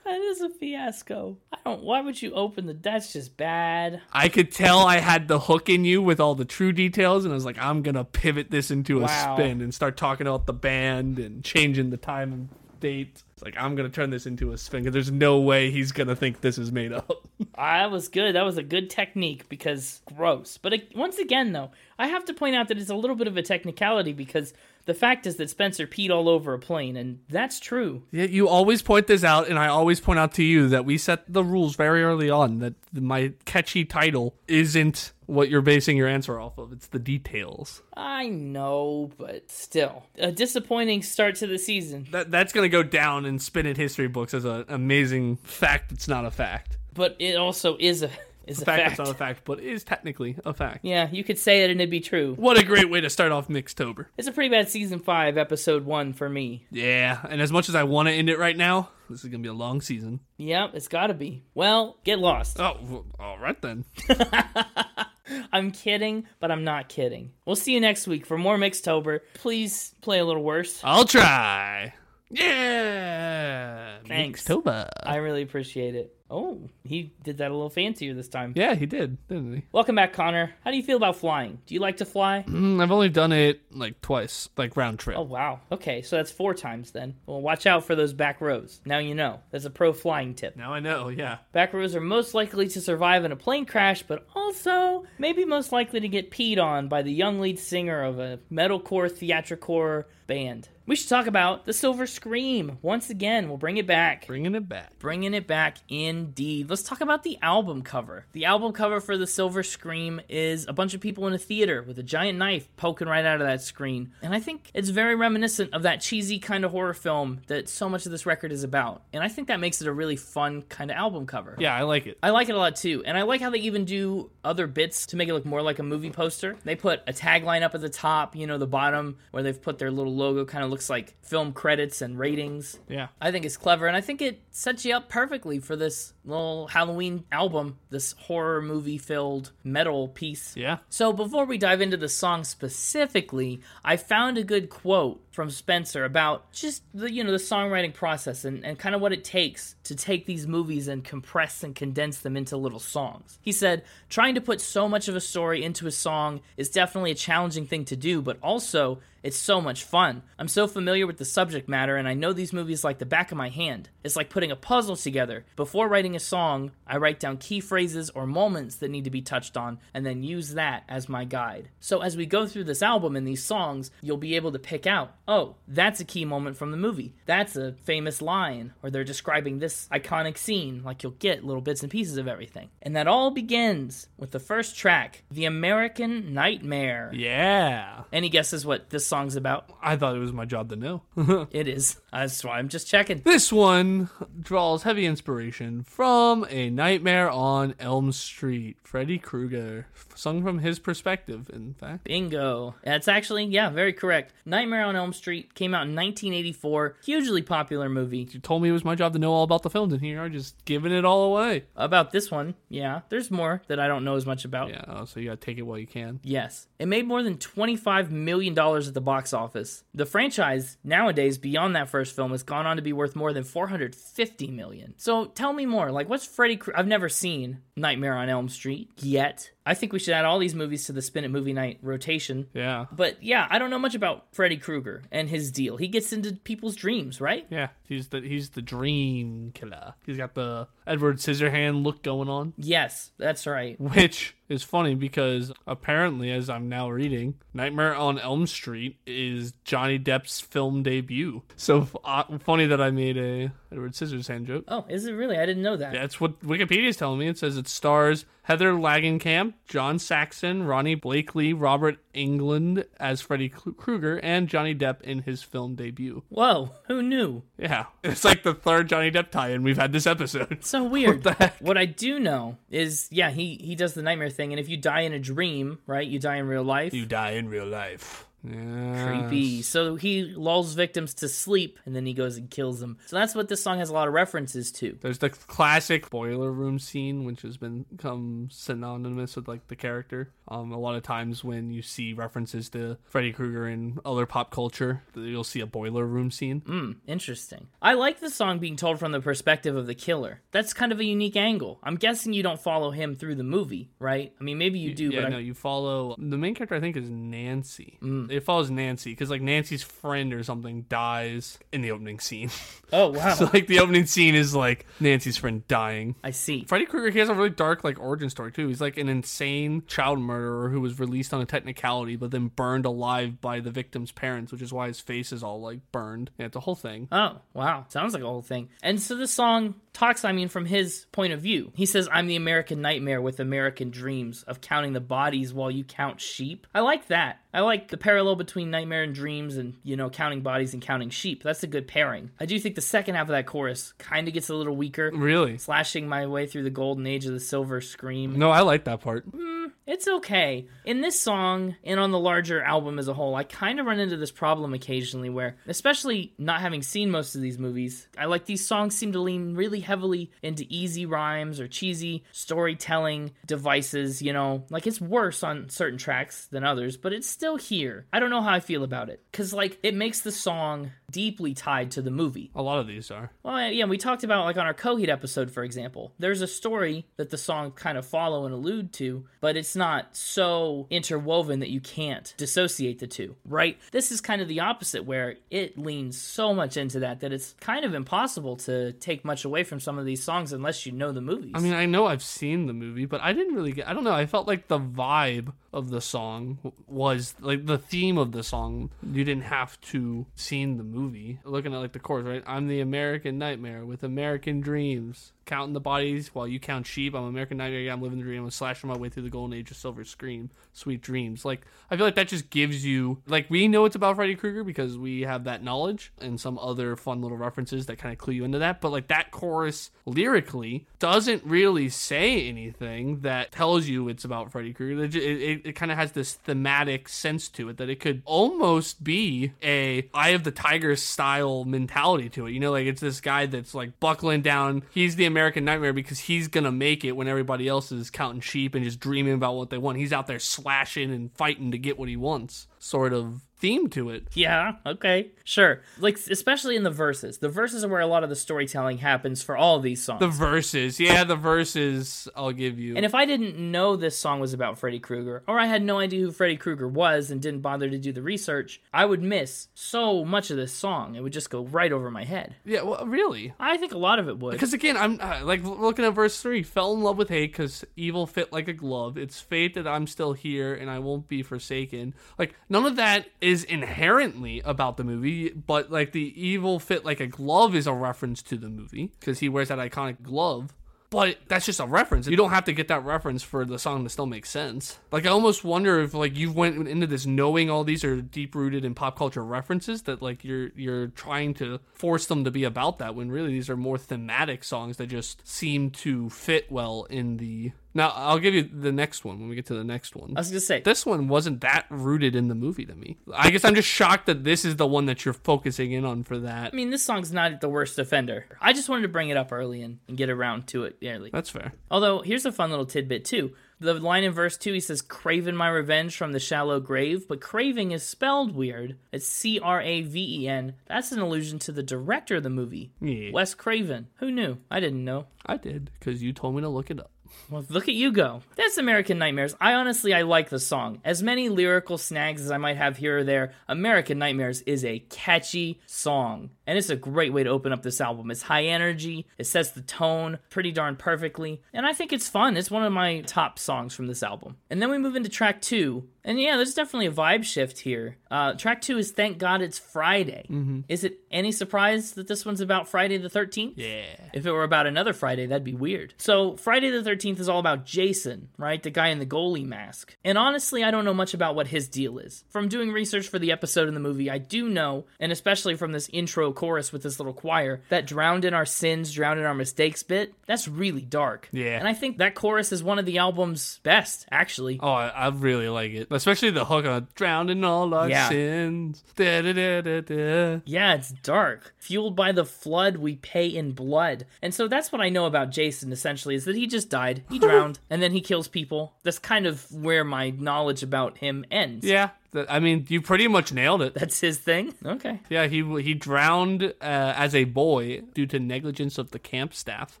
that is a fiasco. I don't. Why would you open the? That's just bad. I could tell I had the hook in you with all the true details, and I was like, I'm gonna pivot this into a Wow. spin and start talking about the band and changing the time and date. It's like I'm gonna turn this into a spin because there's no way he's gonna think this is made up. [LAUGHS] I was good. That was a good technique because gross. But it, once again, though, I have to point out that it's a little bit of a technicality because the fact is that Spencer peed all over a plane, and that's true. Yeah, you always point this out, and I always point out to you that we set the rules very early on that my catchy title isn't what you're basing your answer off of. It's the details. I know, but still, a disappointing start to the season. That that's gonna go down in spin it history books as an amazing fact. That's not a fact. But it also is a is a Fact, fact. that's not a fact, but it is technically a fact. Yeah, you could say it and it'd be true. What a great way to start off Mixtober. It's a pretty bad season five, episode one for me. Yeah, and as much as I want to end it right now, this is gonna be a long season. Yep, it's gotta be. Well, get lost. Oh, well, all right then. [LAUGHS] I'm kidding, but I'm not kidding. We'll see you next week for more Mixtober. Please play a little worse. I'll try. Yeah. Thanks. Mixtober. I really appreciate it. Oh, he did that a little fancier this time. Yeah, he did, didn't he? Welcome back, Connor. How do you feel about flying? Do you like to fly? [CLEARS THROAT] Mm, I've only done it like twice, like round trip. Oh, wow. Okay, so that's four times then. Well, watch out for those back rows. Now you know. That's a pro flying tip. Now I know, yeah. Back rows are most likely to survive in a plane crash, but also maybe most likely to get peed on by the young lead singer of a metalcore theatricore band. We should talk about the Silver Scream. Once again, we'll bring it back. Bringing it back. Bringing it back indeed. Let's talk about the album cover. The album cover for The Silver Scream is a bunch of people in a theater with a giant knife poking right out of that screen. And I think it's very reminiscent of that cheesy kind of horror film that so much of this record is about. And I think that makes it a really fun kind of album cover. Yeah, I like it. I like it a lot too. And I like how they even do other bits to make it look more like a movie poster. They put a tagline up at the top, you know, the bottom where they've put their little logo kind of looks like film credits and ratings. Yeah. I think it's clever, and I think it sets you up perfectly for this this little Halloween album, this horror movie filled metal piece. Yeah. So before we dive into the song specifically, I found a good quote from Spencer about just the you know the songwriting process and, and kind of what it takes to take these movies and compress and condense them into little songs. He said, trying to put so much of a story into a song is definitely a challenging thing to do, but also it's so much fun. I'm so familiar with the subject matter and I know these movies like the back of my hand. It's like putting a puzzle together. Before writing a song, I write down key phrases or moments that need to be touched on and then use that as my guide. So as we go through this album and these songs, you'll be able to pick out, oh, that's a key moment from the movie. That's a famous line or they're describing this iconic scene. Like you'll get little bits and pieces of everything. And that all begins with the first track, The American Nightmare. Yeah. Any guesses what this song's about? I thought it was my job to know. [LAUGHS] It is. That's why I'm just checking. this one draws heavy inspiration from A Nightmare on Elm Street. Freddy Krueger, sung from his perspective, in fact. Bingo. That's actually, yeah, very correct. Nightmare on Elm Street came out in 1984. Hugely popular movie. You told me it was my job to know all about the films, and here you are just giving it all away. About this one, yeah, there's more that I don't know as much about. Yeah, oh, so you gotta take it while you can. Yes. It made more than $25 million at the box office. The franchise, nowadays, beyond that first film, has gone on to be worth more than 450 million. So tell me more. Like, what's Freddy Kr- I've never seen Nightmare on Elm Street yet. I think we should add all these movies to the Spin It Movie Night rotation. Yeah. But yeah, I don't know much about Freddy Krueger and his deal. He gets into people's dreams, right? Yeah, he's the he's the dream killer. He's got the Edward Scissorhand look going on, Yes, that's right. which is funny because apparently, as I'm now reading, Nightmare on Elm Street is Johnny Depp's film debut. So uh, funny that I made a Edward Scissorhand joke. Oh, is it really? I didn't know that. That's what Wikipedia's telling me. It says it stars Heather Langenkamp, John Saxon, Ronee Blakley, Robert Englund as Freddy Krueger, and Johnny Depp in his film debut. Whoa, who knew? Yeah, [LAUGHS] it's like the third Johnny Depp tie-in we've had this episode. [LAUGHS] So weird. heck? What I do know is, yeah, he he does the nightmare thing, and if you die in a dream, right, you die in real life. You die in real life. Yeah. Creepy. So he lulls victims to sleep, and then he goes and kills them. So that's what this song has a lot of references to. There's the classic boiler room scene, which has been become synonymous with like the character. Um, a lot of times when you see references to Freddy Krueger in other pop culture, you'll see a boiler room scene. Hmm, interesting. I like the song being told from the perspective of the killer. That's kind of a unique angle. I'm guessing you don't follow him through the movie, right? I mean, maybe you do, yeah, but no, I, you follow the main character. I think is Nancy. Mm. It follows Nancy because like Nancy's friend or something dies in the opening scene. [LAUGHS] oh wow, so like the opening scene is like Nancy's friend dying. I see. Freddy Krueger, he has a really dark like origin story too. He's like an insane child murderer who was released on a technicality, but then burned alive by the victim's parents, which is why his face is all like burned. Yeah, it's a whole thing. Oh, wow. Sounds like a whole thing. And so the song talks, I mean, from his point of view. He says, I'm the American nightmare with American dreams of counting the bodies while you count sheep. I like that. I like the parallel between nightmare and dreams and, you know, counting bodies and counting sheep. That's a good pairing. I do think the second half of that chorus kind of gets a little weaker, Really? slashing my way through the golden age of the silver scream. No, I like that part. Mm, It's okay. In this song and on the larger album as a whole, I kind of run into this problem occasionally where, especially not having seen most of these movies, I like these songs seem to lean really heavily into easy rhymes or cheesy storytelling devices, you know. Like it's worse on certain tracks than others, but it's still here. I don't know how I feel about it cuz like it makes the song deeply tied to the movie. A lot of these are. Well, yeah, we talked about like on our Coheed episode, for example. There's a story that the song kind of follow and allude to, but it's not so interwoven that you can't dissociate the two, right? This is kind of the opposite, where it leans so much into that that it's kind of impossible to take much away from some of these songs unless you know the movies. I mean, I know I've seen the movie, but I didn't really get. I don't know. I felt like the vibe of the song was like the theme of the song. You didn't have to seen the movie. Looking at like the chorus, right? I'm the American nightmare with American dreams. Counting the bodies while you count sheep. I'm American nightmare. I'm living the dream. I'm slashing my way through the golden age of silver scream. Sweet dreams. Like I feel like that just gives you like we know it's about Freddy Krueger because we have that knowledge and some other fun little references that kind of clue you into that. But like that chorus lyrically doesn't really say anything that tells you it's about Freddy Krueger. It, it, it, it kind of has this thematic sense to it that it could almost be a Eye of the Tiger style mentality to it. You know, like it's this guy that's like buckling down. He's the American nightmare because he's gonna make it when everybody else is counting sheep and just dreaming about what they want. He's out there slashing and fighting to get what he wants. Sort of theme to it. Yeah, okay. Sure. Like especially in the verses. The verses are where a lot of the storytelling happens for all these songs. The verses, yeah, the verses. I'll give you. and if I didn't know this song was about Freddy Krueger, or I had no idea who Freddy Krueger was and didn't bother to do the research, I would miss so much of this song. It would just go right over my head. yeah, well, really. I think a lot of it would. Because again, I'm uh, like looking at verse three. Fell in love with hate because evil fit like a glove. It's fate that I'm still here and I won't be forsaken. Like none of that is inherently about the movie, but like the evil fit like a glove is a reference to the movie because he wears that iconic glove. But that's just a reference. You don't have to get that reference for the song to still make sense. Like I almost wonder if like you went into this knowing all these are deep rooted in pop culture references that like you're you're trying to force them to be about that when really these are more thematic songs that just seem to fit well in the now I'll give you the next one when we get to the next one. I was gonna say This one wasn't that rooted in the movie to me. I guess I'm just shocked that this is the one that you're focusing in on for that. I mean, this song's not the worst offender. I just wanted to bring it up early and, and get around to it early. That's fair. Although, here's a fun little tidbit, too. The line in verse 2, he says, Craven my revenge from the shallow grave, but craving is spelled weird. It's C R A V E N. That's an allusion to the director of the movie, Yeah. Wes Craven. Who knew? I didn't know. I did because you told me to look it up. Well, look at you go. That's American Nightmares. I honestly, I like the song. As many lyrical snags as I might have here or there, American Nightmares is a catchy song. And it's a great way to open up this album. It's high energy, it sets the tone pretty darn perfectly, and I think it's fun. It's one of my top songs from this album. And then we move into track two. And yeah, there's definitely a vibe shift here. Uh, track two is Thank God It's Friday. Is it any surprise that this one's about Friday the 13th? Yeah. If it were about another Friday, that'd be weird. So, Friday the 13th is all about Jason, right? The guy in the goalie mask. And honestly, I don't know much about what his deal is. From doing research for the episode in the movie, I do know, and especially from this intro chorus with this little choir, that drowned in our sins, drowned in our mistakes bit, that's really dark. Yeah. And I think that chorus is one of the album's best, actually. Oh, I, I really like it, especially the hook on "Drowned in all our Yeah. sins." Da, da, da. Yeah, it's dark. Fueled by the flood we pay in blood. And so that's what I know about Jason essentially is that he just died. He drowned and then he kills people. That's kind of where my knowledge about him ends. Yeah, I mean, you pretty much nailed it. That's his thing. Okay. Yeah, he he drowned uh, as a boy due to negligence of the camp staff.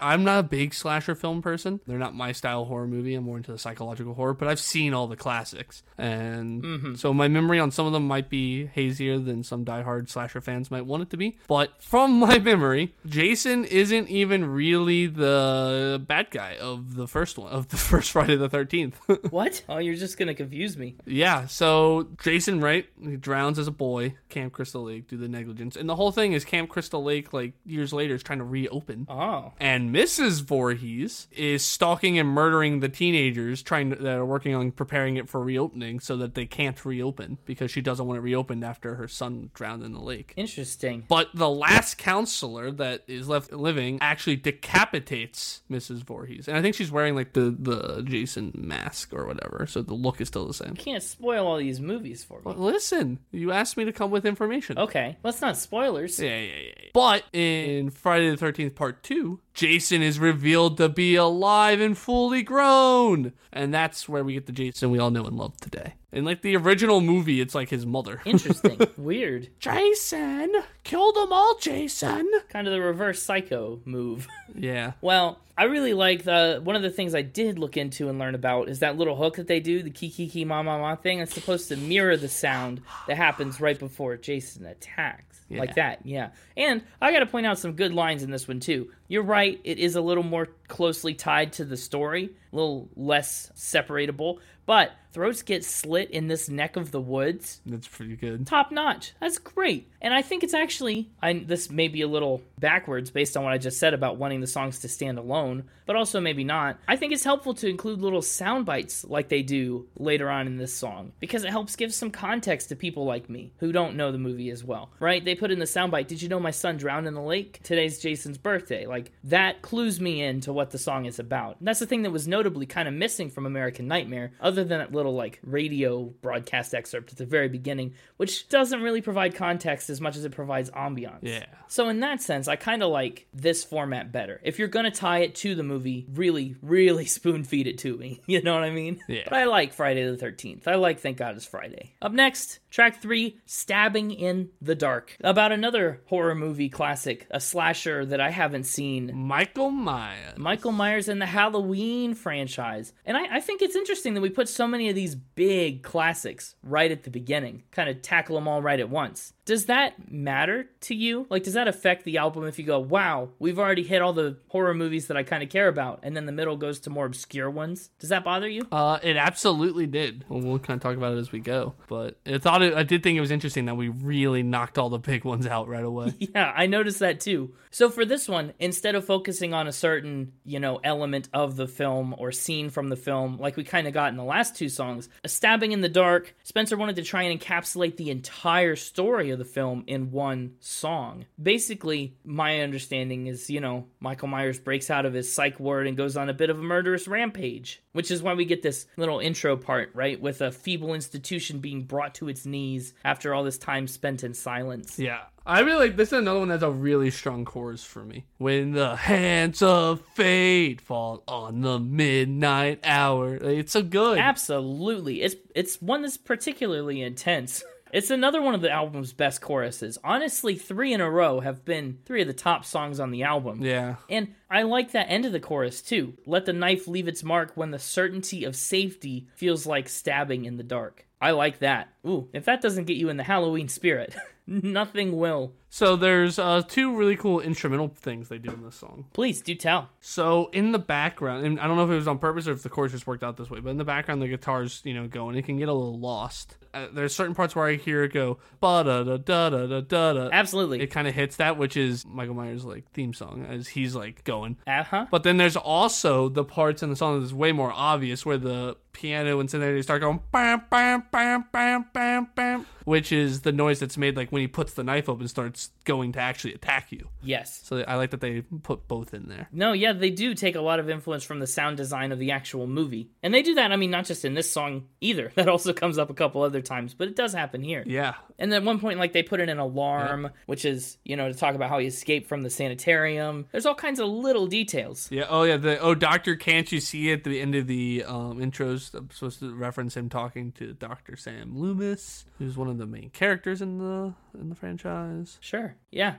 I'm not a big slasher film person. They're not my style horror movie. I'm more into the psychological horror, but I've seen all the classics, and so my memory on some of them might be hazier than some diehard slasher fans might want it to be. But from [LAUGHS] my memory, Jason isn't even really the bad guy of the first one of the [LAUGHS] first Friday the Thirteenth. [LAUGHS] What? Oh, you're just going to confuse me. Yeah, so Jason, right? He drowns as a boy, Camp Crystal Lake, due to negligence. And the whole thing is Camp Crystal Lake, like years later, is trying to reopen. Oh. And Mrs. Voorhees is stalking and murdering the teenagers trying to, that are working on preparing it for reopening so that they can't reopen because she doesn't want it reopened after her son drowned in the lake. Interesting. But the last counselor that is left living actually decapitates Mrs. Voorhees. And I think she's wearing like the, the Jason mask or whatever, so the look is still the same. You can't spoil all these movies for me. Well, listen, you asked me to come with information. Okay. Well, it's not spoilers. Yeah, yeah, yeah. yeah. But in Friday the 13th Part 2, Jason is revealed to be alive and fully grown. And that's where we get the Jason we all know and love today. In like the original movie, it's like his mother. [LAUGHS] Interesting. Weird. Jason! Kill them all, Jason! Kind of the reverse psycho move. [LAUGHS] Yeah. Well, I really like the one of the things I did look into and learn about is that little hook that they do, the kiki ki ma ma ma thing. It's supposed to mirror the sound that happens right before Jason attacks. Like that, yeah. And I got to point out some good lines in this one too. You're right; it is a little more closely tied to the story, a little less separatable. But throats get slit in this neck of the woods That's pretty good. top notch. That's great. And I think it's actually I this may be a little backwards based on what I just said about wanting the songs to stand alone, but also maybe not. I think it's helpful to include little sound bites like they do later on in this song because it helps give some context to people like me who don't know the movie as well. Right? They put in the soundbite, "Did you know my son drowned in the lake? Today's Jason's birthday." Like that clues me into what the song is about. And that's the thing that was notably kind of missing from American Nightmare, other than little like radio broadcast excerpt at the very beginning, which doesn't really provide context as much as it provides ambiance. Yeah. So in that sense, I kind of like this format better. If you're gonna tie it to the movie, really, really [LAUGHS] spoon feed it to me. [LAUGHS] You know what I mean? Yeah. But I like Friday the 13th. I like Thank God It's Friday. Up next, track three, Stabbing in the Dark. About another horror movie classic, a slasher that I haven't seen. Michael Myers. Michael Myers in the Halloween franchise. And I, I think it's interesting that we put so many of these big classics right at the beginning, kind of tackle them all right at once. Does that matter to you? Like, does that affect the album if you go, wow, we've already hit all the horror movies that I kind of care about, and then the middle goes to more obscure ones? Does that bother you? Uh, it absolutely did. Well, we'll kind of talk about it as we go. But I thought it, I did think it was interesting that we really knocked all the big ones out right away. [LAUGHS] Yeah, I noticed that too. So for this one, instead of focusing on a certain, you know, element of the film or scene from the film, like we kind of got in the last two songs, a stabbing in the dark, Spencer wanted to try and encapsulate the entire story of the film in one song. Basically, my understanding is, you know, Michael Myers breaks out of his psych ward and goes on a bit of a murderous rampage, which is why we get this little intro part, right, with a feeble institution being brought to its knees after all this time spent in silence. Yeah. I really like this is another one that's a really strong chorus for me. When the hands of fate fall on the midnight hour. It's so good. Absolutely. It's it's one that's particularly intense. [LAUGHS] It's another one of the album's best choruses. Honestly, 3 in a row have been 3 of the top songs on the album. yeah. And I like that end of the chorus too. Let the knife leave its mark when the certainty of safety feels like stabbing in the dark. I like that. Ooh, if that doesn't get you in the Halloween spirit, [LAUGHS] nothing will. So there's uh, two really cool instrumental things they do in this song. Please do tell. So in the background, and I don't know if it was on purpose or if the chords just worked out this way, but in the background the guitars, you know, go and it can get a little lost. Uh, there's certain parts where I hear it go ba da da da da da da. Absolutely. It kind of hits that, which is Michael Myers' like theme song as he's like going. Uh huh. But then there's also the parts in the song that's way more obvious where the piano and synth they start going bam bam bam bam bam bam, which is the noise that's made like when he puts the knife up and starts going to actually attack you. Yes. So I like that they put both in there. No, yeah, they do take a lot of influence from the sound design of the actual movie. And they do that, I mean, not just in this song either. [LAUGHS] That also comes up a couple other times, but it does happen here. Yeah. And then at one point, like, they put in an alarm, which is, you know, to talk about how he escaped from the sanitarium. There's all kinds of little details. Yeah. Oh, yeah. The oh, Doctor, can't you see at the end of the um, intros? I'm supposed to reference him talking to Doctor Sam Loomis, who's one of the main characters in the in the franchise. Sure. Yeah.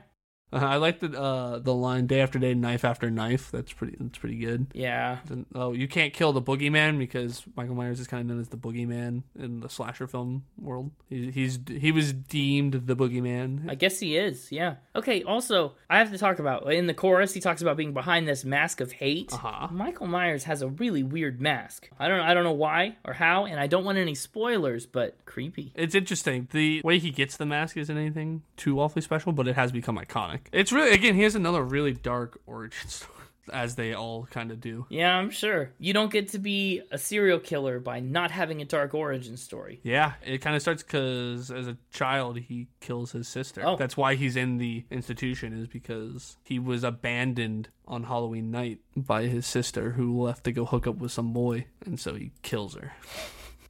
Uh, I like the uh, the line "day after day, knife after knife." That's pretty. That's pretty good. Yeah. Oh, you can't kill the boogeyman because Michael Myers is kind of known as the boogeyman in the slasher film world. He, he's he was deemed the boogeyman. I guess he is, yeah. Okay, also, I have to talk about in the chorus, he talks about being behind this mask of hate. Uh-huh. Michael Myers has a really weird mask. I don't I don't know why or how, and I don't want any spoilers, but creepy. It's interesting. The way he gets the mask isn't anything too awfully special, but it has become iconic. It's really again, he has another really dark origin [LAUGHS] story, as they all kind of do. Yeah, I'm sure. You don't get to be a serial killer by not having a dark origin story. Yeah, it kind of starts because as a child he kills his sister. Oh. That's why he's in the institution is because he was abandoned on Halloween night by his sister who left to go hook up with some boy, and so he kills her.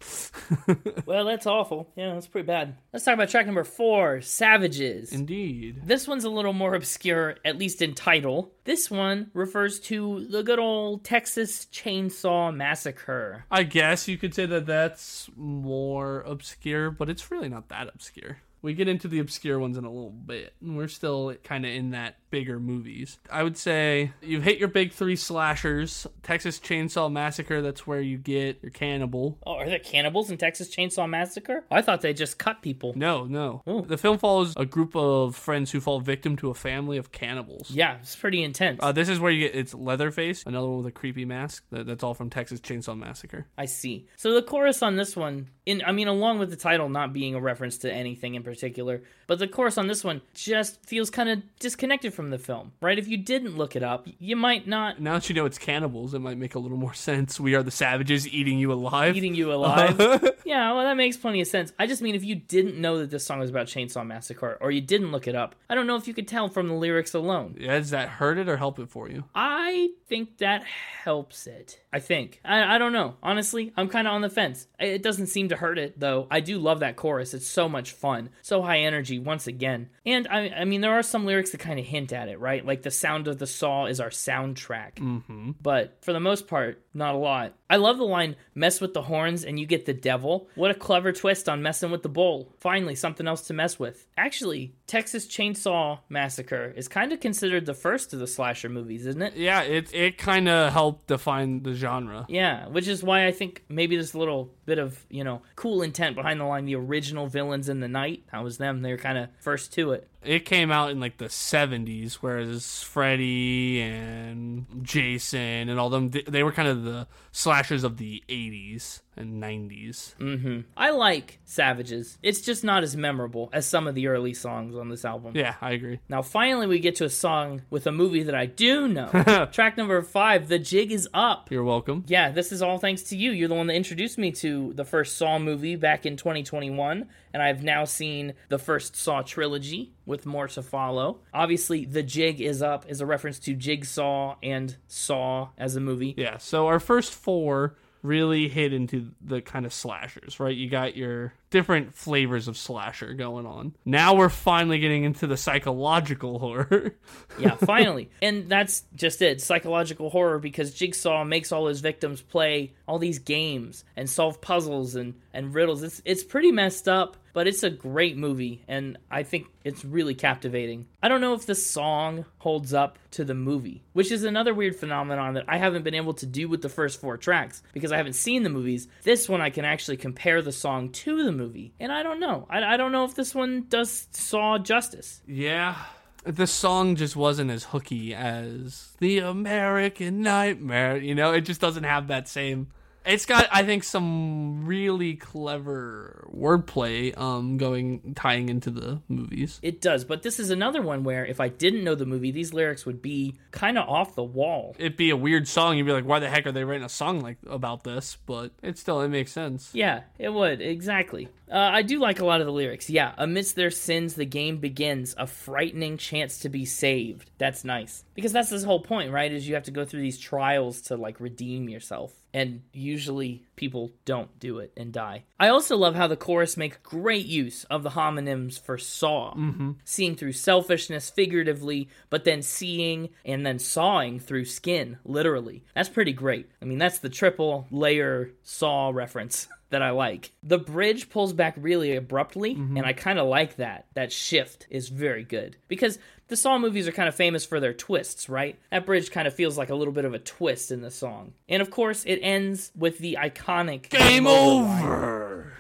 [LAUGHS] well, that's awful. Yeah, that's pretty bad. Let's talk about track number four Savages. Indeed. This one's a little more obscure, at least in title. This one refers to the good old Texas Chainsaw Massacre. I guess you could say that that's more obscure, but it's really not that obscure. We get into the obscure ones in a little bit, and we're still kind of in that bigger movies. I would say you've hit your big three slashers Texas Chainsaw Massacre, that's where you get your cannibal. Oh, are there cannibals in Texas Chainsaw Massacre? I thought they just cut people. No, no. Oh. The film follows a group of friends who fall victim to a family of cannibals. Yeah, it's pretty intense. Uh, this is where you get it's Leatherface, another one with a creepy mask. That, that's all from Texas Chainsaw Massacre. I see. So the chorus on this one, in I mean, along with the title not being a reference to anything in particular. But the chorus on this one just feels kind of disconnected from the film, right? If you didn't look it up, you might not Now that you know it's cannibals, it might make a little more sense. We are the savages eating you alive. eating you [LAUGHS] alive. yeah, well, that makes plenty of sense. I just mean if you didn't know that this song was about Chainsaw Massacre, or you didn't look it up, I don't know if you could tell from the lyrics alone. yeah, does that hurt it or help it for you? I think that helps it. I think. I, I don't know. Honestly, I'm kind of on the fence. It doesn't seem to hurt it, though. I do love that chorus. It's so much fun. So high energy, once again. And I, I mean, there are some lyrics that kind of hint at it, right? Like the sound of the saw is our soundtrack. Mm-hmm. But for the most part, not a lot. I love the line, mess with the horns and you get the devil. What a clever twist on messing with the bull. Finally, something else to mess with. Actually, Texas Chainsaw Massacre is kind of considered the first of the slasher movies, isn't it? Yeah, it it kind of helped define the genre. Yeah, which is why I think maybe there's a little bit of, you know, cool intent behind the line. The original villains in the night, that was them. They were kind of first to it. It came out in like the 70s, whereas Freddy and Jason and all them, they- were kind of the slashers of the 80s and 90s. hmm I like Savages. It's just not as memorable as some of the early songs on this album. Yeah, I agree. Now, finally, we get to a song with a movie that I do know. [LAUGHS] Track number five, The Jig is Up. You're welcome. Yeah, this is all thanks to you. You're the one that introduced me to the first Saw movie back in 2021, and I've now seen the first Saw trilogy with more to follow. Obviously, The Jig is Up is a reference to Jigsaw and Saw as a movie. Yeah, so our first four really hit into the kind of slashers, right? You got your different flavors of slasher going on. Now we're finally getting into the psychological horror. yeah, [LAUGHS] finally. And that's just it psychological horror because Jigsaw makes all his victims play all these games and solve puzzles and, and riddles. It's, it's pretty messed up, but it's a great movie, and I think it's really captivating. I don't know if the song holds up to the movie, which is another weird phenomenon that I haven't been able to do with the first four tracks because I haven't seen the movies. This one I can actually compare the song to the movie, and I don't know. I, I don't know if this one does Saw justice. yeah. The song just wasn't as hooky as The American Nightmare. You know, it just doesn't have that same. It's got, I think, some really clever wordplay um, going tying into the movies. It does, but this is another one where if I didn't know the movie, these lyrics would be kind of off the wall. It'd be a weird song. You'd be like, "Why the heck are they writing a song like about this?" But it still it makes sense. Yeah, it would, exactly. Uh, I do like a lot of the lyrics. Yeah, amidst their sins, the game begins, a frightening chance to be saved. That's nice. Because that's this whole point, right? Is you have to go through these trials to, like, redeem yourself. And usually people don't do it and die. I also love how the chorus makes great use of the homonyms for saw. Mm-hmm. Seeing through selfishness figuratively, but then seeing and then sawing through skin, literally. That's pretty great. I mean, that's the triple layer saw reference. [LAUGHS] that I like. The bridge pulls back really abruptly, and I kind of like that. That shift is very good because the Saw movies are kind of famous for their twists, right? That bridge kind of feels like a little bit of a twist in the song. And of course, it ends with the iconic Game over.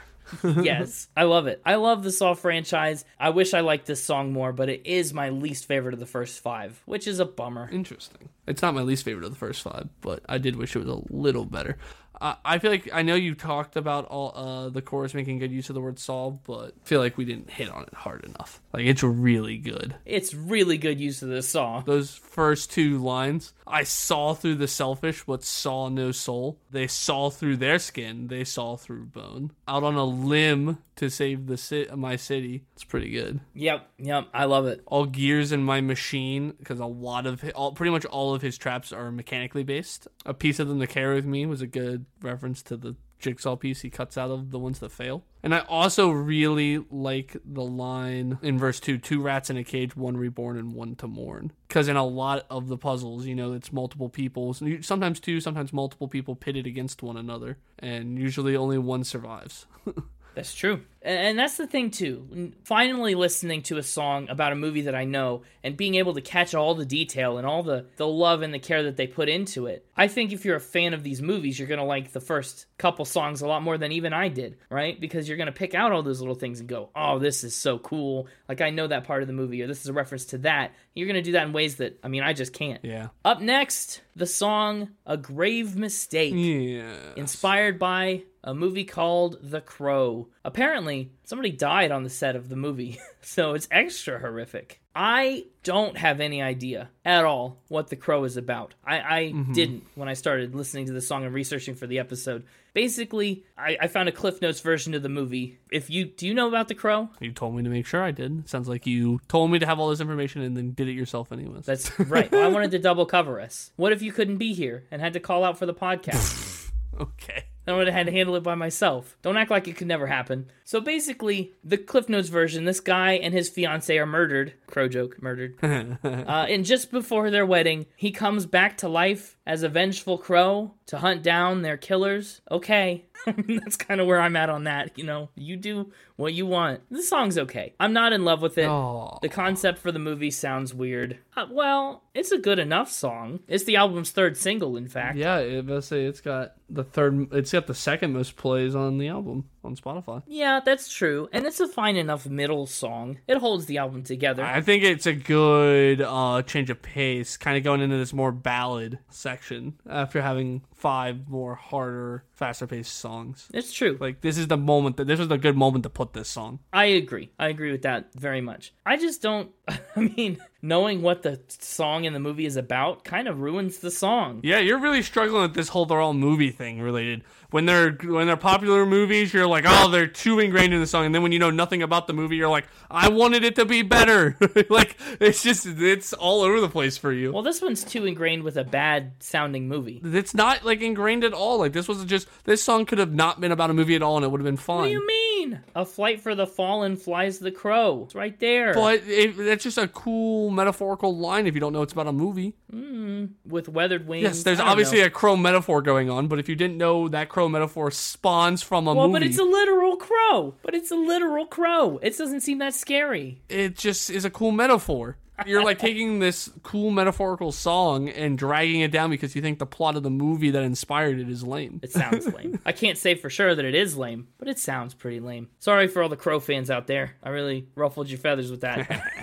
yes, I love it. I love the Saw franchise. I wish I liked this song more, but it is my least favorite of the first five, which is a bummer. Interesting. It's not my least favorite of the first five, but I did wish it was a little better. I feel like I know you talked about all uh, the chorus making good use of the word "solve," but I feel like we didn't hit on it hard enough. Like it's really good. It's really good use of this song. Those first two lines, I saw through the selfish, but saw no soul. They saw through their skin, they saw through bone. Out on a limb to save the ci- my city. It's pretty good. Yep, yep, I love it. All gears in my machine, because a lot of all, pretty much all of his traps are mechanically based. A piece of them to carry with me was a good reference to the jigsaw piece he cuts out of the ones that fail. And I also really like the line in verse 2 two rats in a cage, one reborn and one to mourn. Because in a lot of the puzzles, you know, it's multiple people, sometimes two, sometimes multiple people pitted against one another, and usually only one survives. [LAUGHS] That's true. And that's the thing, too. Finally, listening to a song about a movie that I know and being able to catch all the detail and all the, the love and the care that they put into it. I think if you're a fan of these movies, you're going to like the first couple songs a lot more than even I did, right? Because you're going to pick out all those little things and go, oh, this is so cool. Like, I know that part of the movie, or this is a reference to that. You're going to do that in ways that, I mean, I just can't. yeah. Up next, the song A Grave Mistake Yeah. inspired by a movie called The Crow. Apparently, apparently somebody died on the set of the movie, [LAUGHS] so it's extra horrific. I don't have any idea at all what The Crow is about. I, I mm-hmm. didn't when I started listening to the song and researching for the episode. Basically, I, I found a Cliff Notes version of the movie. If you do you know about The Crow? You told me to make sure I did. Sounds like you told me to have all this information and then did it yourself anyways. That's [LAUGHS] right. Well, I wanted to double cover us. What if you couldn't be here and had to call out for the podcast? [LAUGHS] okay. I would have had to handle it by myself. Don't act like it could never happen. So basically, the Cliff Notes version, this guy and his fiance are murdered. Crow joke, murdered. [LAUGHS] uh, and just before their wedding, he comes back to life as a vengeful crow to hunt down their killers. Okay. [LAUGHS] That's kind of where I'm at on that. You know, you do what you want. The song's okay. I'm not in love with it. Oh. The concept for the movie sounds weird. Uh, well, it's a good enough song. It's the album's third single, in fact. Yeah, must say it's got the third. It's got the second most plays on the album on Spotify. Yeah, that's true. And it's a fine enough middle song. It holds the album together. I think it's a good uh, change of pace, kind of going into this more ballad section after having five more harder, faster paced songs. it's true. Like this is the moment that this was a good moment to put this song. I agree. I agree with that very much. I just don't. [LAUGHS] I mean, knowing what the song in the movie is about kind of ruins the song. Yeah, you're really struggling with this whole they're all movie thing related. When they're when they're popular movies, you're like, oh, they're too ingrained in the song, and then when you know nothing about the movie, you're like, I wanted it to be better. [LAUGHS] like it's just it's all over the place for you. Well, this one's too ingrained with a bad sounding movie. it's not like ingrained at all. Like this was just this song could have not been about a movie at all, and it would have been fine. What do you mean? A flight for the fallen flies the crow. It's right there. But it, that's just a cool metaphorical line if you don't know it's about a movie. Hmm, with weathered wings. Yes, there's obviously know. a crow metaphor going on, but if you didn't know that crow metaphor spawns from a Well, movie, it's a literal crow. But it's a literal crow. It doesn't seem that scary. it just is a cool metaphor. You're like taking this cool metaphorical song and dragging it down because you think the plot of the movie that inspired it is lame. It sounds lame. [LAUGHS] I can't say for sure that it is lame, but it sounds pretty lame. Sorry for all the crow fans out there. I really ruffled your feathers with that. [LAUGHS]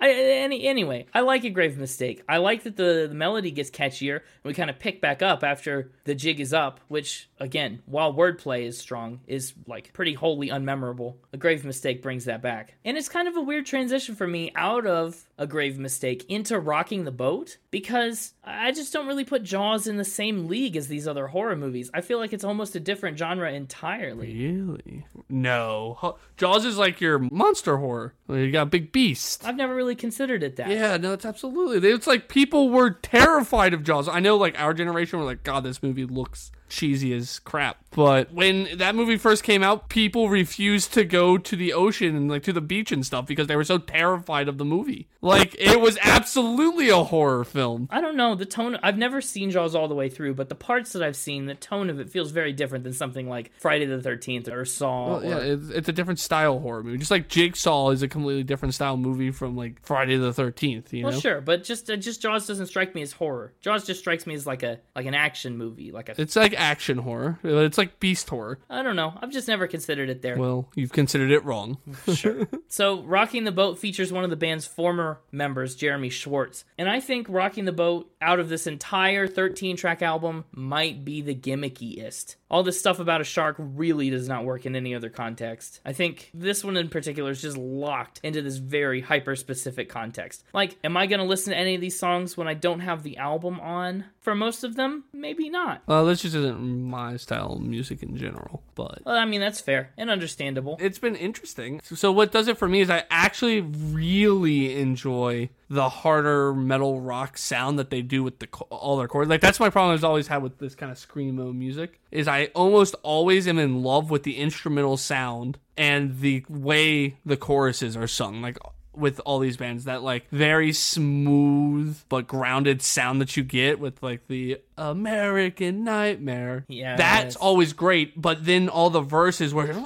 I, any, anyway, I like a grave mistake. I like that the, the melody gets catchier and we kind of pick back up after the jig is up, which, again, while wordplay is strong, is like pretty wholly unmemorable. A grave mistake brings that back. And it's kind of a weird transition for me out of a grave mistake into rocking the boat because I just don't really put Jaws in the same league as these other horror movies. I feel like it's almost a different genre entirely. Really? No. Jaws is like your monster horror. You got big beast. I've never really considered it that. Yeah, no, it's absolutely. It's like people were terrified of Jaws. I know, like our generation were like, "God, this movie looks cheesy as crap." But when that movie first came out, people refused to go to the ocean and like to the beach and stuff because they were so terrified of the movie. Like it was absolutely a horror film. I don't know the tone. I've never seen Jaws all the way through, but the parts that I've seen, the tone of it feels very different than something like Friday the Thirteenth or Saw. Well, yeah, or- it's, it's a different style horror movie. Just like Jigsaw is a completely different style movie from like Friday the Thirteenth. You well, know, sure, but just uh, just Jaws doesn't strike me as horror. Jaws just strikes me as like a like an action movie. Like a it's like action horror. Uh, it's like beast horror. I don't know. I've just never considered it there. Well, you've considered it wrong. [LAUGHS] Sure. [LAUGHS] So, Rocking the Boat features one of the band's former members, Jeremy Schwartz. And I think Rocking the Boat, out of this entire 13 track album, might be the gimmickiest. All this stuff about a shark really does not work in any other context. I think this one in particular is just locked into this very hyper specific context. Like, am I going to listen to any of these songs when I don't have the album on? For most of them, maybe not. Well, this just isn't my style of music in general, but Well, I mean, that's fair and understandable. it's been interesting. So what does it for me is I actually really enjoy the harder metal rock sound that they do with the all their chords. Like that's my problem I've always had with this kind of screamo music is I almost always am in love with the instrumental sound and the way the choruses are sung. Like with all these bands that like very smooth but grounded sound that you get with like the American Nightmare. Yes. That's always great, but then all the verses where it's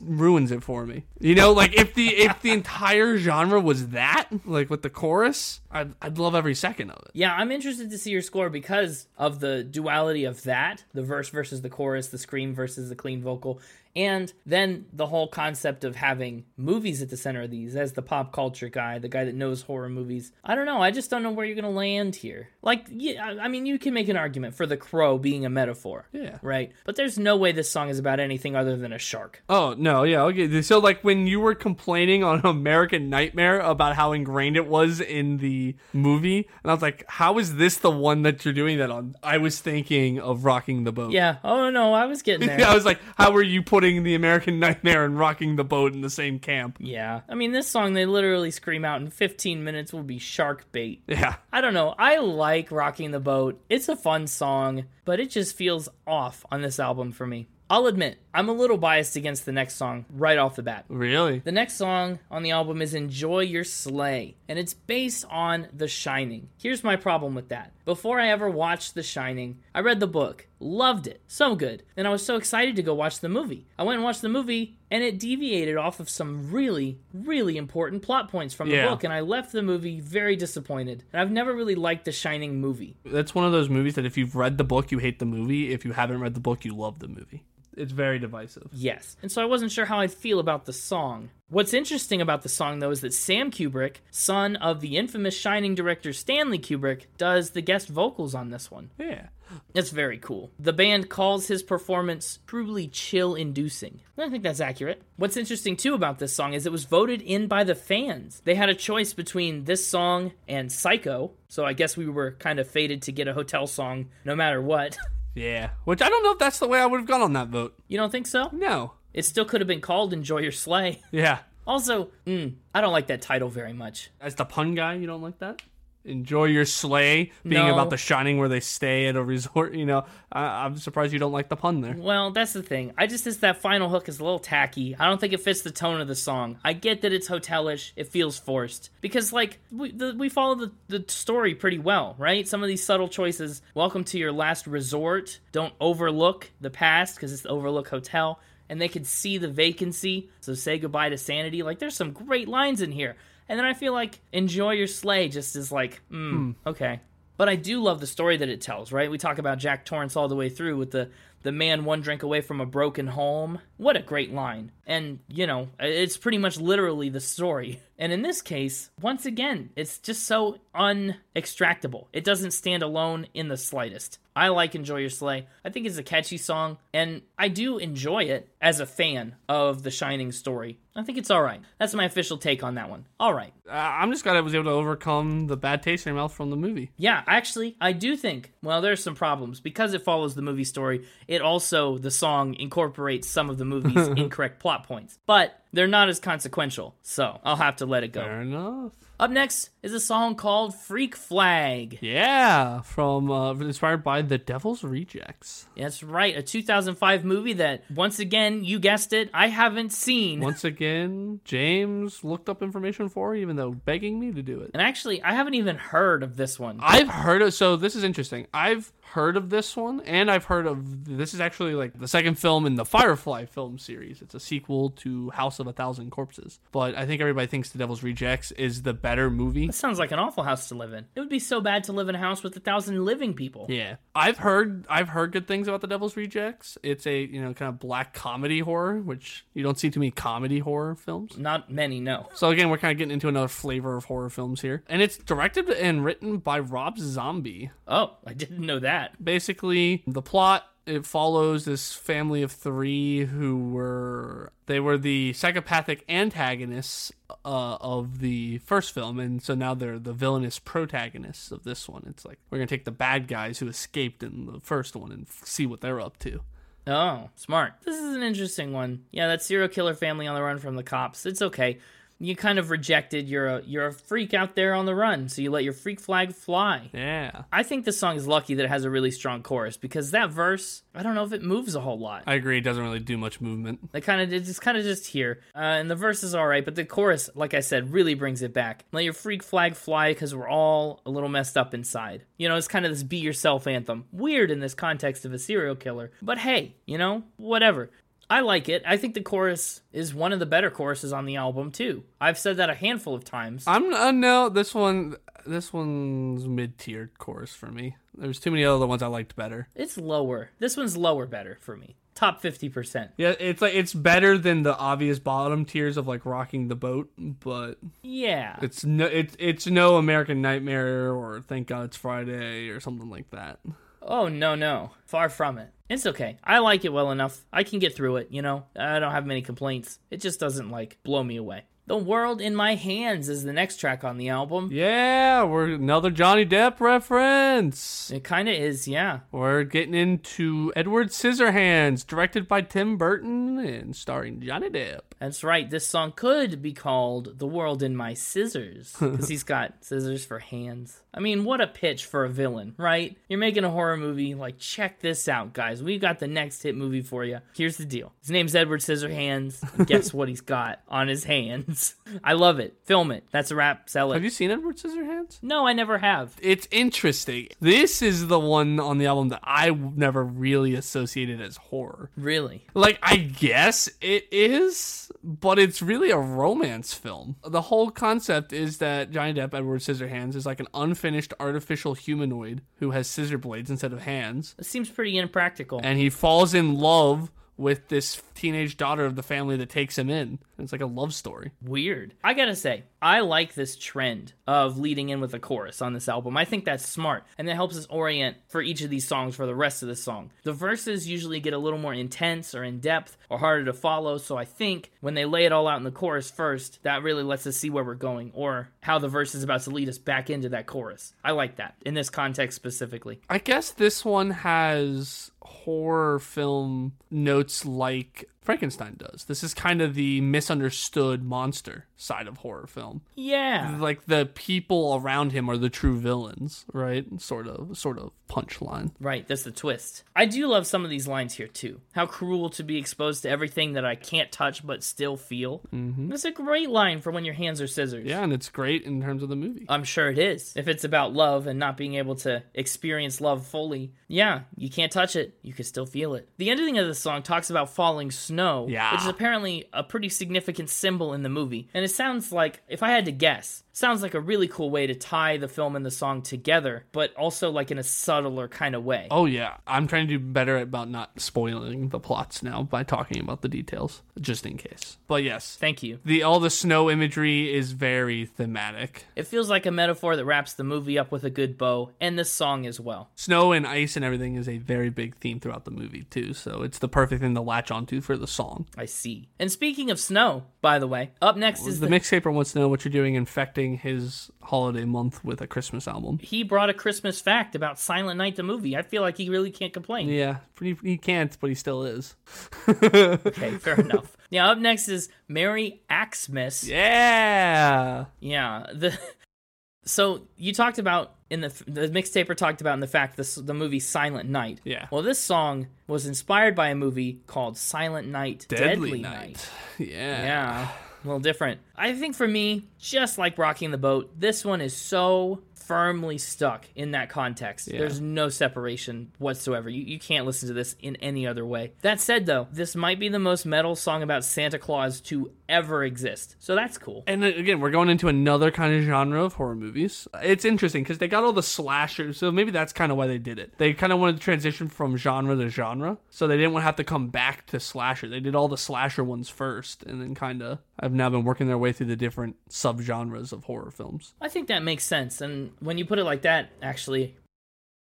ruins it for me. You know, like if the if the entire genre was that, like with the chorus, I'd, I'd love every second of it. Yeah, I'm interested to see your score because of the duality of that the verse versus the chorus, the scream versus the clean vocal, And then the whole concept of having movies at the center of these, as the pop culture guy, the guy that knows horror movies. I don't know. I just don't know where you're going to land here. Like, yeah, I mean, you can make an argument for the crow being a metaphor. Yeah. Right? But there's no way this song is about anything other than a shark. Oh no, yeah, okay. So like when you were complaining on [LAUGHS] American Nightmare about how ingrained it was in the movie, and I was like, how is this the one that you're doing that on? I was thinking of Rocking the Boat. Yeah. Oh, no, I was getting [LAUGHS] there. I was like, how are you putting the American [LAUGHS] Nightmare and Rocking the Boat in the same camp? Yeah. I mean, this song, they literally scream out in 15 minutes will be shark bait. Yeah. I don't know. I like Rocking the Boat. It's a fun song, but it just feels off on this album for me. I'll admit, I'm a little biased against the next song right off the bat. Really? The next song on the album is Enjoy Your Slay, and it's based on The Shining. Here's my problem with that. Before I ever watched The Shining, I read the book, loved it, so good, and I was so excited to go watch the movie. I went and watched the movie, and it deviated off of some really, really important plot points from the Yeah. book, and I left the movie very disappointed. And I've never really liked The Shining movie. That's one of those movies that if you've read the book, you hate the movie. If you haven't read the book, you love the movie. It's very divisive. Yes. And so I wasn't sure how I'd feel about the song. What's interesting about the song, though, is that Sam Kubrick, son of the infamous Shining director Stanley Kubrick, does the guest vocals on this one. Yeah. It's very cool. The band calls his performance truly chill inducing. I think that's accurate. What's interesting too about this song is it was voted in by the fans. They had a choice between this song and Psycho, so I guess we were kind of fated to get a hotel song no matter what. [LAUGHS] Yeah. Which I don't know if that's the way I would have gone on that vote. you don't think so? No. It still could have been called Enjoy Your Slay. Yeah. Also, mm, I don't like that title very much. As the pun guy, you don't like that? Enjoy your slay being No. about the shining where they stay at a resort. You know, I, I'm surprised you don't like the pun there. Well, that's the thing. I just think that final hook is a little tacky. I don't think it fits the tone of the song. I get that it's hotelish. It feels forced because, like, we the, we follow the, the story pretty well, right? Some of these subtle choices. Welcome to your last resort. Don't overlook the past because it's the Overlook Hotel, and they could see the vacancy. So say goodbye to sanity. Like, there's some great lines in here. And then I feel like enjoy your slay just is like, mm, okay. But I do love the story that it tells, right? We talk about Jack Torrance all the way through with the the man one drink away from a broken home. What a great line. And, you know, it's pretty much literally the story. [LAUGHS] And in this case, once again, it's just so unextractable. It doesn't stand alone in the slightest. I like Enjoy Your Slay. I think it's a catchy song, and I do enjoy it as a fan of the Shining story. I think it's all right. That's my official take on that one. All right. Uh, I'm just glad I was able to overcome the bad taste in your mouth from the movie. Yeah, actually, I do think, well, there's some problems. Because it follows the movie story, it also, the song incorporates some of the movie's [LAUGHS] incorrect plot points. But they're not as consequential, so I'll have to let it go. Fair enough. Up next is a song called Freak Flag. Yeah, from uh, inspired by The Devil's Rejects. That's right, a 2005 movie that, once again, you guessed it, I haven't seen. [LAUGHS] Once again, James looked up information for, even though begging me to do it. And actually, I haven't even heard of this one. I've heard of so this is interesting. I've heard of this one and I've heard of this is actually like the second film in the Firefly film series. It's a sequel to House of a Thousand Corpses. But I think everybody thinks The Devil's Rejects is the better movie. That sounds like an awful house to live in. It would be so bad to live in a house with a thousand living people. Yeah. I've heard I've heard good things about The Devil's Rejects. It's a, you know, kind of black comedy horror, which you don't see too many comedy horror films. Not many, no. So again, we're kind of getting into another flavor of horror films here. And it's directed and written by Rob Zombie. Oh, I didn't know that. Basically the plot it follows this family of three who were they were the psychopathic antagonists uh, of the first film and so now they're the villainous protagonists of this one it's like we're gonna take the bad guys who escaped in the first one and see what they're up to Oh, smart. This is an interesting one. Yeah, that serial killer family on the run from the cops. It's okay. You kind of rejected. You're a you're a freak out there on the run, so you let your freak flag fly. yeah I think this song is lucky that it has a really strong chorus because that verse, I don't know if it moves a whole lot. i agree it doesn't really do much movement They kind of it's kind of just here, uh, and the verse is all right, but the chorus, like I said, really brings it back. Let your freak flag fly because we're all a little messed up inside. You know, it's kind of this be yourself anthem. Weird in this context of a serial killer, but hey, you know, whatever. I like it. I think the chorus is one of the better choruses on the album too. I've said that a handful of times. i'm uh, no this one this one's mid-tier chorus for me. There's too many other ones I liked better. It's lower. This one's lower better for me. Top 50%. Yeah, it's like it's better than the obvious bottom tiers of like rocking the boat, but Yeah. it's no it's it's no American Nightmare or Thank God It's Friday or something like that. Oh, no, no. Far from it. It's okay. I like it well enough. I can get through it, you know? I don't have many complaints. It just doesn't, like, blow me away. The World in My Hands is the next track on the album. Yeah, we're another Johnny Depp reference. It kind of is, yeah. We're getting into Edward Scissorhands, directed by Tim Burton and starring Johnny Depp. That's right. This song could be called The World in My Scissors [LAUGHS] because he's got scissors for hands. I mean, what a pitch for a villain, right? You're making a horror movie. Like, check this out, guys. We got the next hit movie for you. Here's the deal His name's Edward Scissorhands. And guess what he's got on his hands? [LAUGHS] I love it. Film it. That's a wrap. Sell it. Have you seen Edward Scissorhands? No, I never have. It's interesting. This is the one on the album that I never really associated as horror. Really? Like, I guess it is, but it's really a romance film. The whole concept is that Johnny Depp, Edward Scissorhands, is like an unfinished artificial humanoid who has scissor blades instead of hands. It seems pretty impractical. And he falls in love with this teenage daughter of the family that takes him in. It's like a love story. Weird. I gotta say, I like this trend of leading in with a chorus on this album. I think that's smart, and that helps us orient for each of these songs for the rest of the song. The verses usually get a little more intense or in depth or harder to follow, so I think when they lay it all out in the chorus first, that really lets us see where we're going or how the verse is about to lead us back into that chorus. I like that in this context specifically. I guess this one has horror film notes like Frankenstein does. This is kind of the misunderstood monster side of horror film. Yeah. Like the people around him are the true villains, right? Sort of sort of punchline. Right, that's the twist. I do love some of these lines here too. How cruel to be exposed to everything that I can't touch but still feel. Mm-hmm. That's a great line for when your hands are scissors. Yeah, and it's great in terms of the movie. I'm sure it is. If it's about love and not being able to experience love fully, yeah, you can't touch it. You can still feel it. The ending of the song talks about falling snow, Yeah. which is apparently a pretty significant symbol in the movie. And it sounds like, if I had to guess, sounds like a really cool way to tie the film and the song together, but also like in a subtler kind of way. Oh yeah, I'm trying to do better about not spoiling the plots now by talking about the details, just in case. But yes, Thank you. the all the snow imagery is very thematic. It feels like a metaphor that wraps the movie up with a good bow, and this song as well. Snow and ice and everything is a very big theme throughout the movie too, so it's the perfect thing to latch onto for the song. I see. And speaking of snow, by the way, up next is The the. mixtaper wants to know what you're doing infecting his holiday month with a Christmas album. he brought a Christmas fact about Silent Night the movie. I feel like he really can't complain. Yeah, he can't, but he still is. [LAUGHS] Okay, [LAUGHS] fair enough. Now up next is Merry Axemas. Yeah. Yeah, the [LAUGHS] so you talked about in the the mixtaper talked about in the fact this the movie Silent Night. Yeah. Well, this song was inspired by a movie called Silent Night, Deadly, Night. Yeah. Yeah, a little different. I think for me, just like rocking the boat, this one is so firmly stuck in that context. There's no separation whatsoever. You, you can't listen to this in any other way. That said, though, this might be the most metal song about Santa Claus to ever exist. So that's cool. And uh, again, we're going into another kind of genre of horror movies. It's interesting because they got all the slashers, so maybe that's kind of why they did it. They kind of wanted to transition from genre to genre, so they didn't want to have to come back to slasher. They did all the slasher ones first, and then kind of have now been working their way through the different subgenres of horror films. I think that makes sense. And when you put it like that, actually,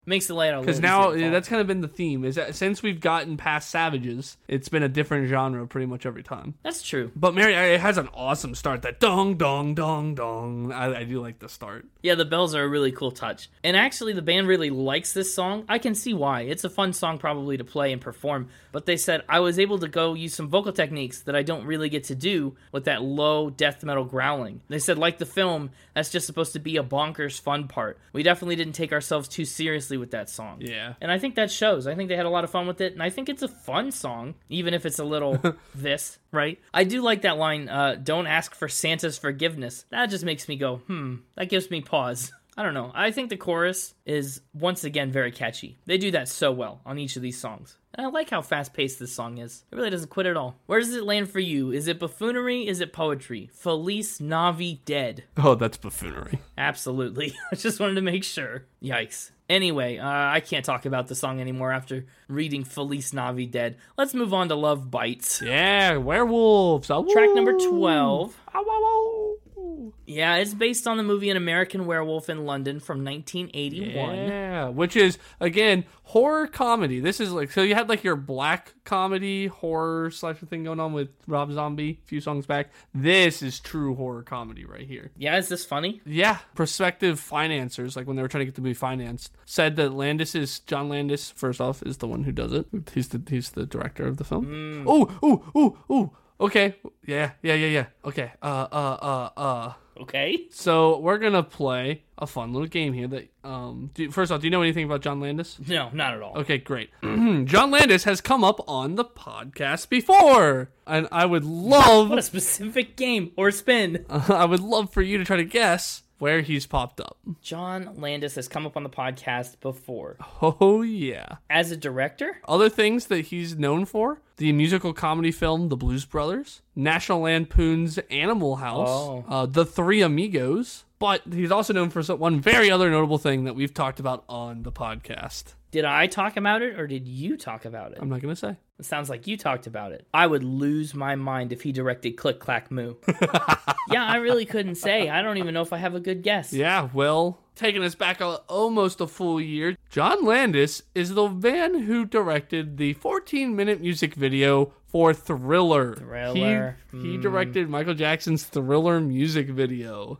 makes the layout a Because now yeah, that's kind of been the theme. Is that since we've gotten past Savages, it's been a different genre pretty much every time. that's true. But Merry, it has an awesome start. That dong dong dong dong. I, I do like the start. Yeah, the bells are a really cool touch. And actually, the band really likes this song. I can see why. It's a fun song, probably, to play and perform. But they said, I was able to go use some vocal techniques that I don't really get to do with that low death metal growling. They said, like the film, that's just supposed to be a bonkers fun part. We definitely didn't take ourselves too seriously with that song. Yeah. And I think that shows. I think they had a lot of fun with it, and I think it's a fun song, even if it's a little [LAUGHS] this, right? I do like that line, uh, don't ask for Santa's forgiveness. That just makes me go, hmm, that gives me pause. [LAUGHS] I don't know. I think the chorus is once again very catchy. They do that so well on each of these songs. And I like how fast paced this song is. It really doesn't quit at all. Where does it land for you? Is it buffoonery? Is it poetry? Felice Navi dead. Oh, that's buffoonery. Absolutely. [LAUGHS] I just wanted to make sure. Yikes. Anyway, uh, I can't talk about the song anymore after reading Felice Navi dead. Let's move on to Love Bites. Yeah, werewolves. Track number 12. Ah. Yeah, it's based on the movie An American Werewolf in London from 1981. Yeah, which is again horror comedy. This is like so you had like your black comedy horror slasher thing going on with Rob Zombie a few songs back. This is true horror comedy right here. Yeah, is this funny? Yeah, prospective financiers, like when they were trying to get the movie financed, said that Landis is John Landis. First off, is the one who does it. He's the he's the director of the film. Oh, oh, oh, oh. Okay, yeah, yeah, yeah, yeah. Okay, uh, uh, uh, uh. Okay. So we're gonna play a fun little game here. That um, do, first off, do you know anything about John Landis? No, not at all. Okay, great. [CLEARS THROAT] John Landis has come up on the podcast before, and I would love, What a specific game or spin. [LAUGHS] I would love for you to try to guess where he's popped up. John Landis has come up on the podcast before. Oh yeah. As a director? Other things that he's known for: the musical comedy film The Blues Brothers, National Lampoon's Animal House, Oh. uh, The Three Amigos. But he's also known for some- one very other notable thing that we've talked about on the podcast. Did I talk about it or did you talk about it? I'm not gonna say. It sounds like you talked about it. I would lose my mind if he directed Click Clack Moo. [LAUGHS] yeah, I really couldn't say. I don't even know if I have a good guess. Yeah, well, taking us back a, almost a full year, John Landis is the man who directed the 14 minute music video for Thriller. Thriller, He, he directed hmm. Michael Jackson's Thriller music video.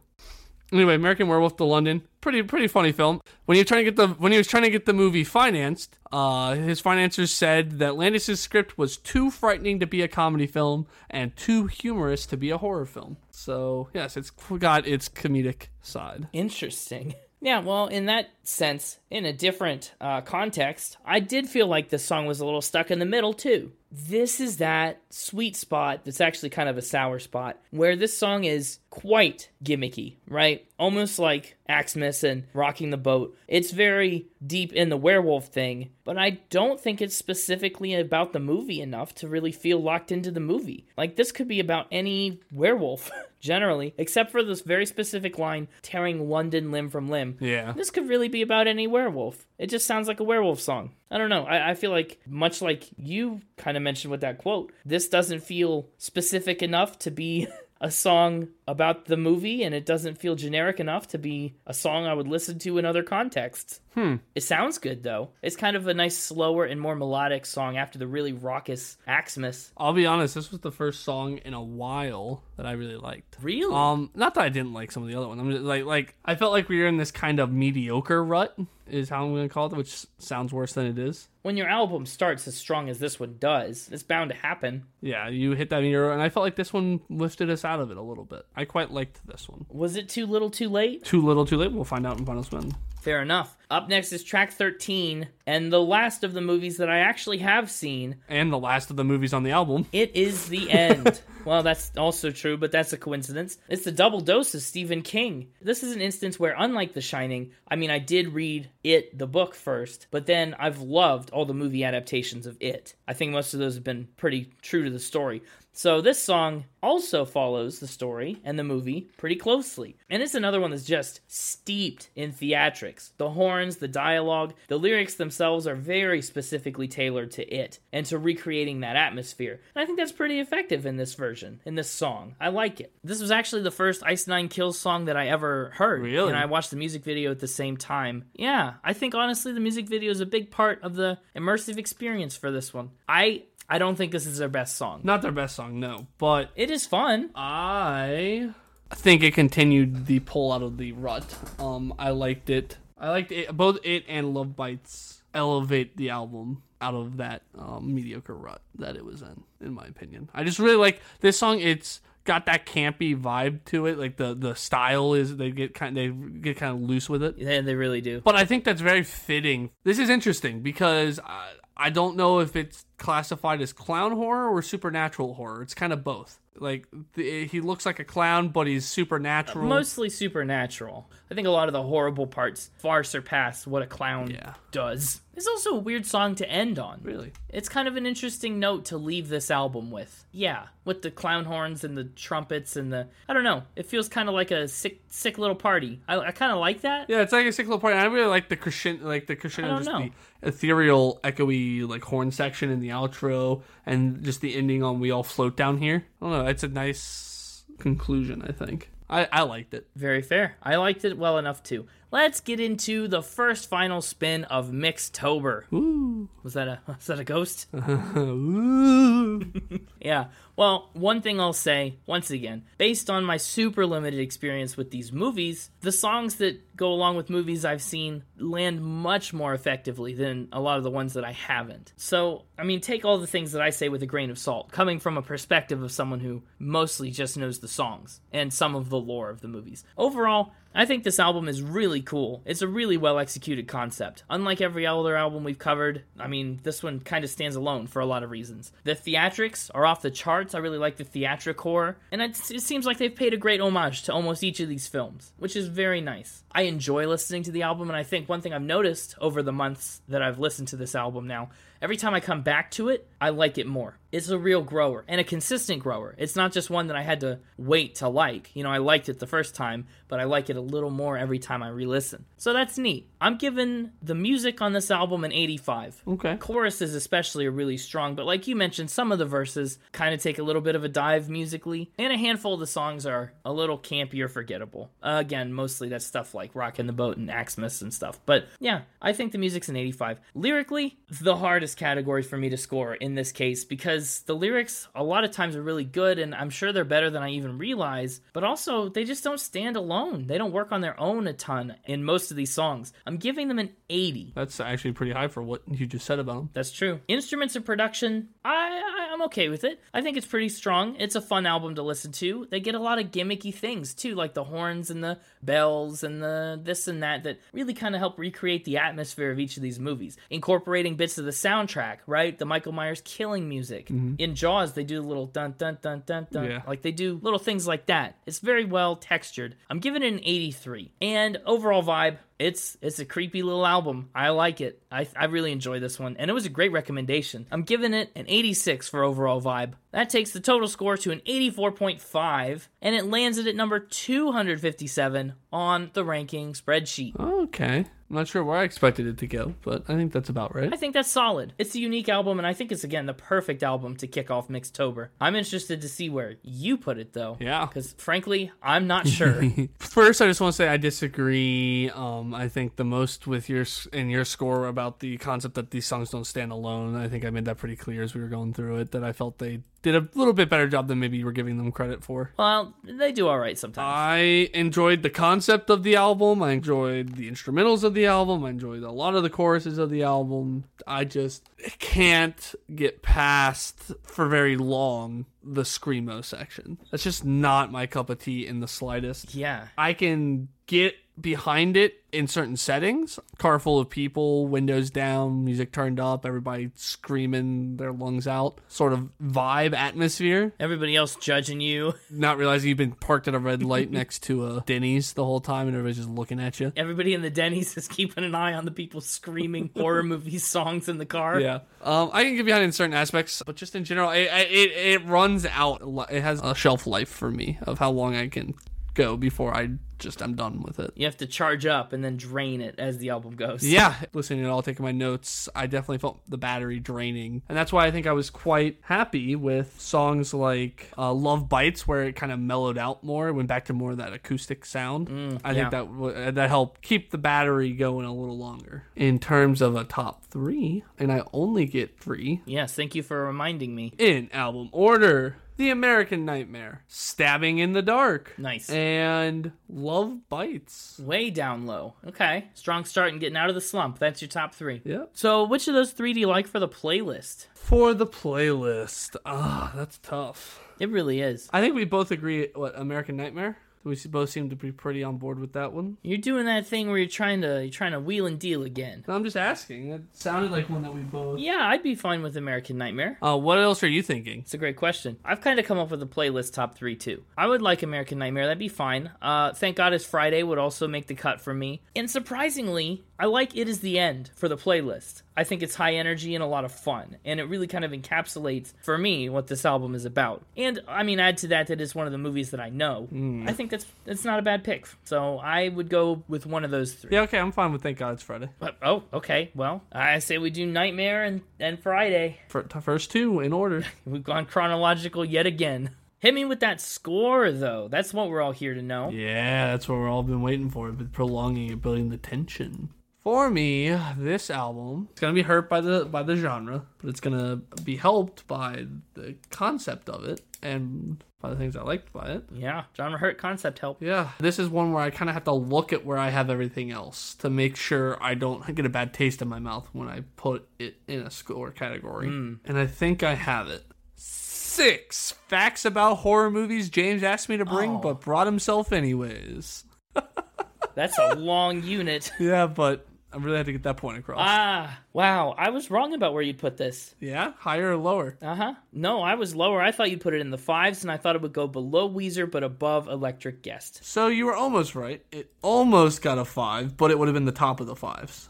Anyway, American Werewolf to London, pretty pretty funny film. When he was trying to get the when he was trying to get the movie financed, uh, his financiers said that Landis's script was too frightening to be a comedy film and too humorous to be a horror film. So yes, it's got its comedic side. Interesting. Yeah, well, in that sense, in a different uh, context, I did feel like this song was a little stuck in the middle, too. This is that sweet spot that's actually kind of a sour spot where this song is quite gimmicky, right? Almost like Axemas and Rocking the Boat. It's very deep in the werewolf thing, but I don't think it's specifically about the movie enough to really feel locked into the movie. Like, this could be about any werewolf. [LAUGHS] Generally, except for this very specific line, tearing London limb from limb. Yeah. This could really be about any werewolf. It just sounds like a werewolf song. I don't know. I, I feel like, much like you kind of mentioned with that quote, this doesn't feel specific enough to be [LAUGHS] a song about the movie, and it doesn't feel generic enough to be a song I would listen to in other contexts. Hmm. It sounds good, though. It's kind of a nice, slower, and more melodic song after the really raucous Axemas. I'll be honest, this was the first song in a while that I really liked. Really? Um, not that I didn't like some of the other ones. I'm just, like, like I felt like we were in this kind of mediocre rut, is how I'm going to call it, which sounds worse than it is. when your album starts as strong as this one does, it's bound to happen. Yeah, you hit that mediocre, and I felt like this one lifted us out of it a little bit. I quite liked this one. Was it too little too late? Too little, too late. We'll find out in final spin. Fair enough. Up next is track 13, and the last of the movies that I actually have seen. And the last of the movies on the album. It is the [LAUGHS] end. well, that's also true, but that's a coincidence. It's the double dose of Stephen King. This is an instance where, unlike The Shining, I mean, I did read It, the book, first, but then I've loved all the movie adaptations of It. I think most of those have been pretty true to the story. So this song also follows the story and the movie pretty closely. And it's another one that's just steeped in theatrics. The horns, the dialogue, the lyrics themselves are very specifically tailored to it and to recreating that atmosphere. And I think that's pretty effective in this version, in this song. I like it. This was actually the first Ice Nine Kills song that I ever heard. Really? And I watched the music video at the same time. Yeah, I think honestly the music video is a big part of the immersive experience for this one. I I don't think this is their best song. Not their best song, no. But It is fun. I think it continued the pull out of the rut. Um, I liked it. I liked it. Both it and Love Bites elevate the album out of that um, mediocre rut that it was in, in my opinion. I just really like this song. It's got that campy vibe to it. Like the the style is they get kind they get kind of loose with it. Yeah, they really do. But I think that's very fitting. This is interesting because I, I don't know if it's classified as clown horror or supernatural horror. It's kind of both. Like the, he looks like a clown, but he's supernatural. Mostly supernatural. I think a lot of the horrible parts far surpass what a clown Yeah. does. It's also a weird song to end on. really. It's kind of an interesting note to leave this album with. Yeah, with the clown horns and the trumpets and the I don't know. It feels kind of like a sick, sick little party. I, I kind of like that. Yeah, it's like a sick little party I really like the crescendo, like the crescendo, just know. the ethereal, echoey like horn section in the outro, and just the ending on "We All Float Down Here." I don't know. It's a nice conclusion. I think I I liked it. Very fair. I liked it well enough too. Let's get into the first final spin of Mixtober. Ooh. Was that a [LAUGHS] was that a ghost? [LAUGHS] Yeah. Well, one thing I'll say, once again, based on my super limited experience with these movies, the songs that go along with movies I've seen land much more effectively than a lot of the ones that I haven't. So, I mean, take all the things that I say with a grain of salt, coming from a perspective of someone who mostly just knows the songs and some of the lore of the movies. Overall, I think this album is really cool. It's a really well executed concept. Unlike every other album we've covered, I mean, this one kind of stands alone for a lot of reasons. The theatrics are off the charts. I really like the theatric horror, and it seems like they've paid a great homage to almost each of these films, which is very nice. I enjoy listening to the album, and I think one thing I've noticed over the months that I've listened to this album now, every time I come back to it, I like it more. It's a real grower and a consistent grower. It's not just one that I had to wait to like. You know, I liked it the first time, but I like it a little more every time I re listen. So that's neat. I'm giving the music on this album an 85. Okay. Choruses, is especially, are really strong, but like you mentioned, some of the verses kind of take a little bit of a dive musically, and a handful of the songs are a little campy or forgettable. Uh, again, mostly that's stuff like Rockin' the Boat and Axemas and stuff. But yeah, I think the music's an 85. Lyrically, the hardest category for me to score in this case because the lyrics a lot of times are really good, and I'm sure they're better than I even realize, but also they just don't stand alone. They don't work on their own a ton in most of these songs. I'm giving them an 80. That's actually pretty high for what you just said about them. That's true. Instruments and production, I, I I'm okay with it. I think it's pretty strong. It's a fun album to listen to. They get a lot of gimmicky things too, like the horns and the bells and the this and that that really kind of help recreate the atmosphere of each of these movies, incorporating bits of the soundtrack, right? The Michael Myers killing music. Mm-hmm. In Jaws, they do a little dun dun dun dun dun. Yeah. Like they do little things like that. It's very well textured. I'm giving it an 83. And overall vibe, it's it's a creepy little album. I like it. I, I really enjoy this one, and it was a great recommendation. I'm giving it an 86 for overall vibe. That takes the total score to an 84.5, and it lands it at number 257 on the ranking spreadsheet. Okay. I'm not sure where I expected it to go, but I think that's about right. I think that's solid. It's a unique album, and I think it's again the perfect album to kick off Mixtober. I'm interested to see where you put it though. Yeah. Because frankly, I'm not sure. [LAUGHS] First, I just want to say I disagree. Um, I think the most with your in your score about the concept that these songs don't stand alone. I think I made that pretty clear as we were going through it. That I felt they did a little bit better job than maybe you were giving them credit for. well, they do all right sometimes. I enjoyed the concept of the album. I enjoyed the instrumentals of the album. I enjoyed a lot of the choruses of the album. I just can't get past for very long the screamo section. That's just not my cup of tea in the slightest. yeah. I can get behind it in certain settings. Car full of people, windows down, music turned up, everybody screaming their lungs out, sort of vibe atmosphere. Everybody else judging you. [LAUGHS] Not realizing you've been parked at a red light next to a Denny's the whole time and everybody's just looking at you. Everybody in the Denny's is keeping an eye on the people screaming horror movie songs in the car. Yeah, um, I can get behind in certain aspects, but just in general, it, it it runs out. It has a shelf life for me of how long I can go before I just I'm done with it. You have to charge up and then drain it as the album goes. [LAUGHS] Yeah, listening to it all, taking my notes, I definitely felt the battery draining. And that's why I think I was quite happy with songs like uh, Love Bites, where it kind of mellowed out more, went back to more of that acoustic sound. I yeah. think that w- that helped keep the battery going a little longer. In terms of a top three, and I only get three Yes, thank you for reminding me. in album order. The American Nightmare, Stabbing in the Dark, Nice. and Love Bites. Way down low. Okay. Strong start and getting out of the slump. That's your top three. Yep. So, which of those three do you like for the playlist? For the playlist, ah, that's tough. It really is. I think we both agree. What American Nightmare? We both seem to be pretty on board with that one. You're doing that thing where you're trying to you're trying to wheel and deal again. No, I'm just asking. It sounded like one that we both. Yeah, I'd be fine with American Nightmare. Uh, what else are you thinking? It's a great question. I've kind of come up with a playlist top three too. I would like American Nightmare. That'd be fine. Uh, Thank God It's Friday would also make the cut for me. And surprisingly, I like It Is the End for the playlist. I think it's high energy and a lot of fun, and it really kind of encapsulates for me what this album is about. And I mean, add to that that it's one of the movies that I know. Hmm. I think that's that's not a bad pick. So I would go with one of those three. Yeah, okay, I'm fine with Thank God It's Friday. But, oh, okay. Well, I say we do Nightmare and, and Friday. For, first two in order. [LAUGHS] We've gone chronological yet again. Hit me with that score, though. That's what we're all here to know. Yeah, that's what we've all been waiting for, but prolonging and building the tension. For me, this album it's gonna be hurt by the by the genre, but it's gonna be helped by the concept of it and by the things I liked by it. Yeah, genre hurt concept help. Yeah, this is one where I kind of have to look at where I have everything else to make sure I don't get a bad taste in my mouth when I put it in a score category. Hmm. And I think I have it. Six facts about horror movies James asked me to bring, Oh. but brought himself anyways. [LAUGHS] That's a long unit. Yeah, but I really had to get that point across. Ah, wow. I was wrong about where you'd put this. yeah, higher or lower? Uh huh. No, I was lower. I thought you'd put it in the fives, and I thought it would go below Weezer but above Electric Guest. So you were almost right. It almost got a five, but it would have been the top of the fives.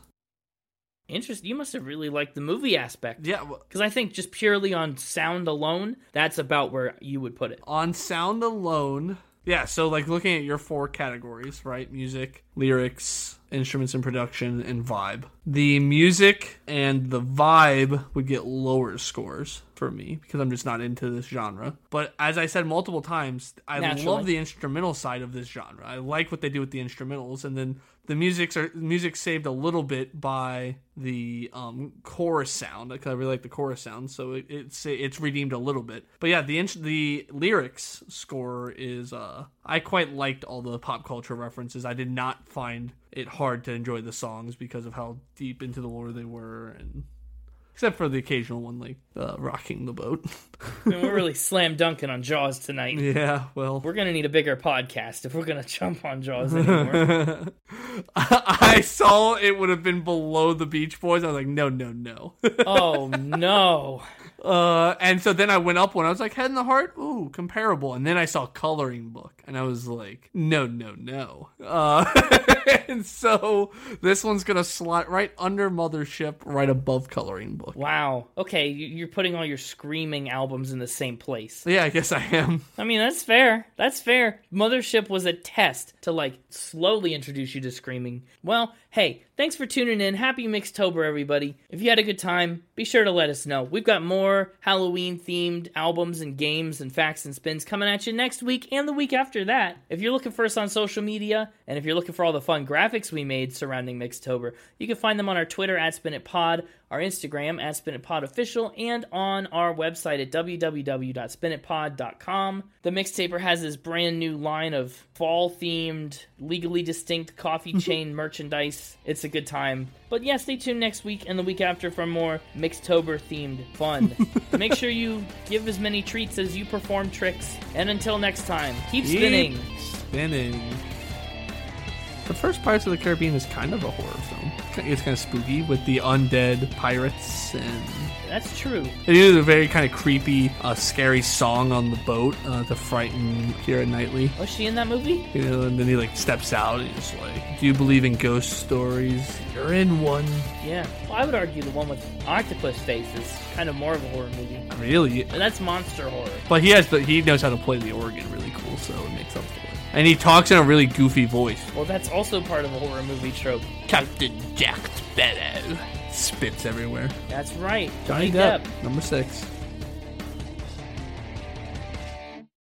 Interesting. You must have really liked the movie aspect. Yeah, Because I think just purely on sound alone, that's about where you would put it. on sound alone. Yeah, so like looking at your four categories, right? Music, lyrics, instruments and production, and vibe. The music and the vibe would get lower scores for me because I'm just not into this genre. But as I said multiple times, I Naturally. love the instrumental side of this genre. I like what they do with the instrumentals, and then the music's are music saved a little bit by the um, chorus sound because I really like the chorus sound, so it, it's it's redeemed a little bit. But yeah, the the lyrics score is uh I quite liked all the pop culture references. I did not find it hard to enjoy the songs because of how deep into the lore they were, and except for the occasional one like uh, rocking the boat. [LAUGHS] I mean, we're really slam dunking on Jaws tonight. yeah, well. We're gonna need a bigger podcast if we're gonna [LAUGHS] jump on Jaws anymore. [LAUGHS] I saw it would have been below the Beach Boys. I was like, no, no, no. oh no! Uh, and so then I went up one. I was like, Head and the Heart, ooh, comparable. And then I saw Coloring Book, and I was like, no, no, no. Uh, [LAUGHS] and so this one's gonna slot right under Mothership, right above Coloring Book. Wow. Okay, you- you're putting all your screaming albums in the same place. Yeah, I guess I am. I mean, that's fair. That's fair. Mothership was a test to like slowly introduce you to screaming. Well, hey, thanks for tuning in. Happy Mixtober, everybody. If you had a good time, be sure to let us know. We've got more Halloween themed albums and games and facts and spins coming at you next week and the week after that. If you're looking for us on social media, and if you're looking for all the fun graphics we made surrounding Mixtober, you can find them on our Twitter at SpinItPod, our Instagram at SpinItPodOfficial, and on our website at www.spinitpod.com. The Mixtaper has this brand new line of fall themed, legally distinct coffee mm-hmm. chain merchandise. It's a good time. But yeah, stay tuned next week and the week after for more Mixtober themed fun. [LAUGHS] Make sure you give as many treats as you perform tricks. And until next time, keep spinning. Keep spinning. The first Pirates of the Caribbean is kind of a horror film. It's kind of spooky with the undead pirates and That's true. It is a very kind of creepy, uh, scary song on the boat uh, to frighten Keira Knightley. Was she in that movie? You know, and then he like steps out and he's like, "Do you believe in ghost stories? You're in one." Yeah. Well, I would argue the one with octopus face is kind of more of a horror movie. Really? And that's monster horror. But he has the he knows how to play the organ really cool, so it makes up for it. And he talks in a really goofy voice. Well, that's also part of a horror movie trope. Captain Jack Sparrow spits everywhere. That's right. Johnny Depp, number six.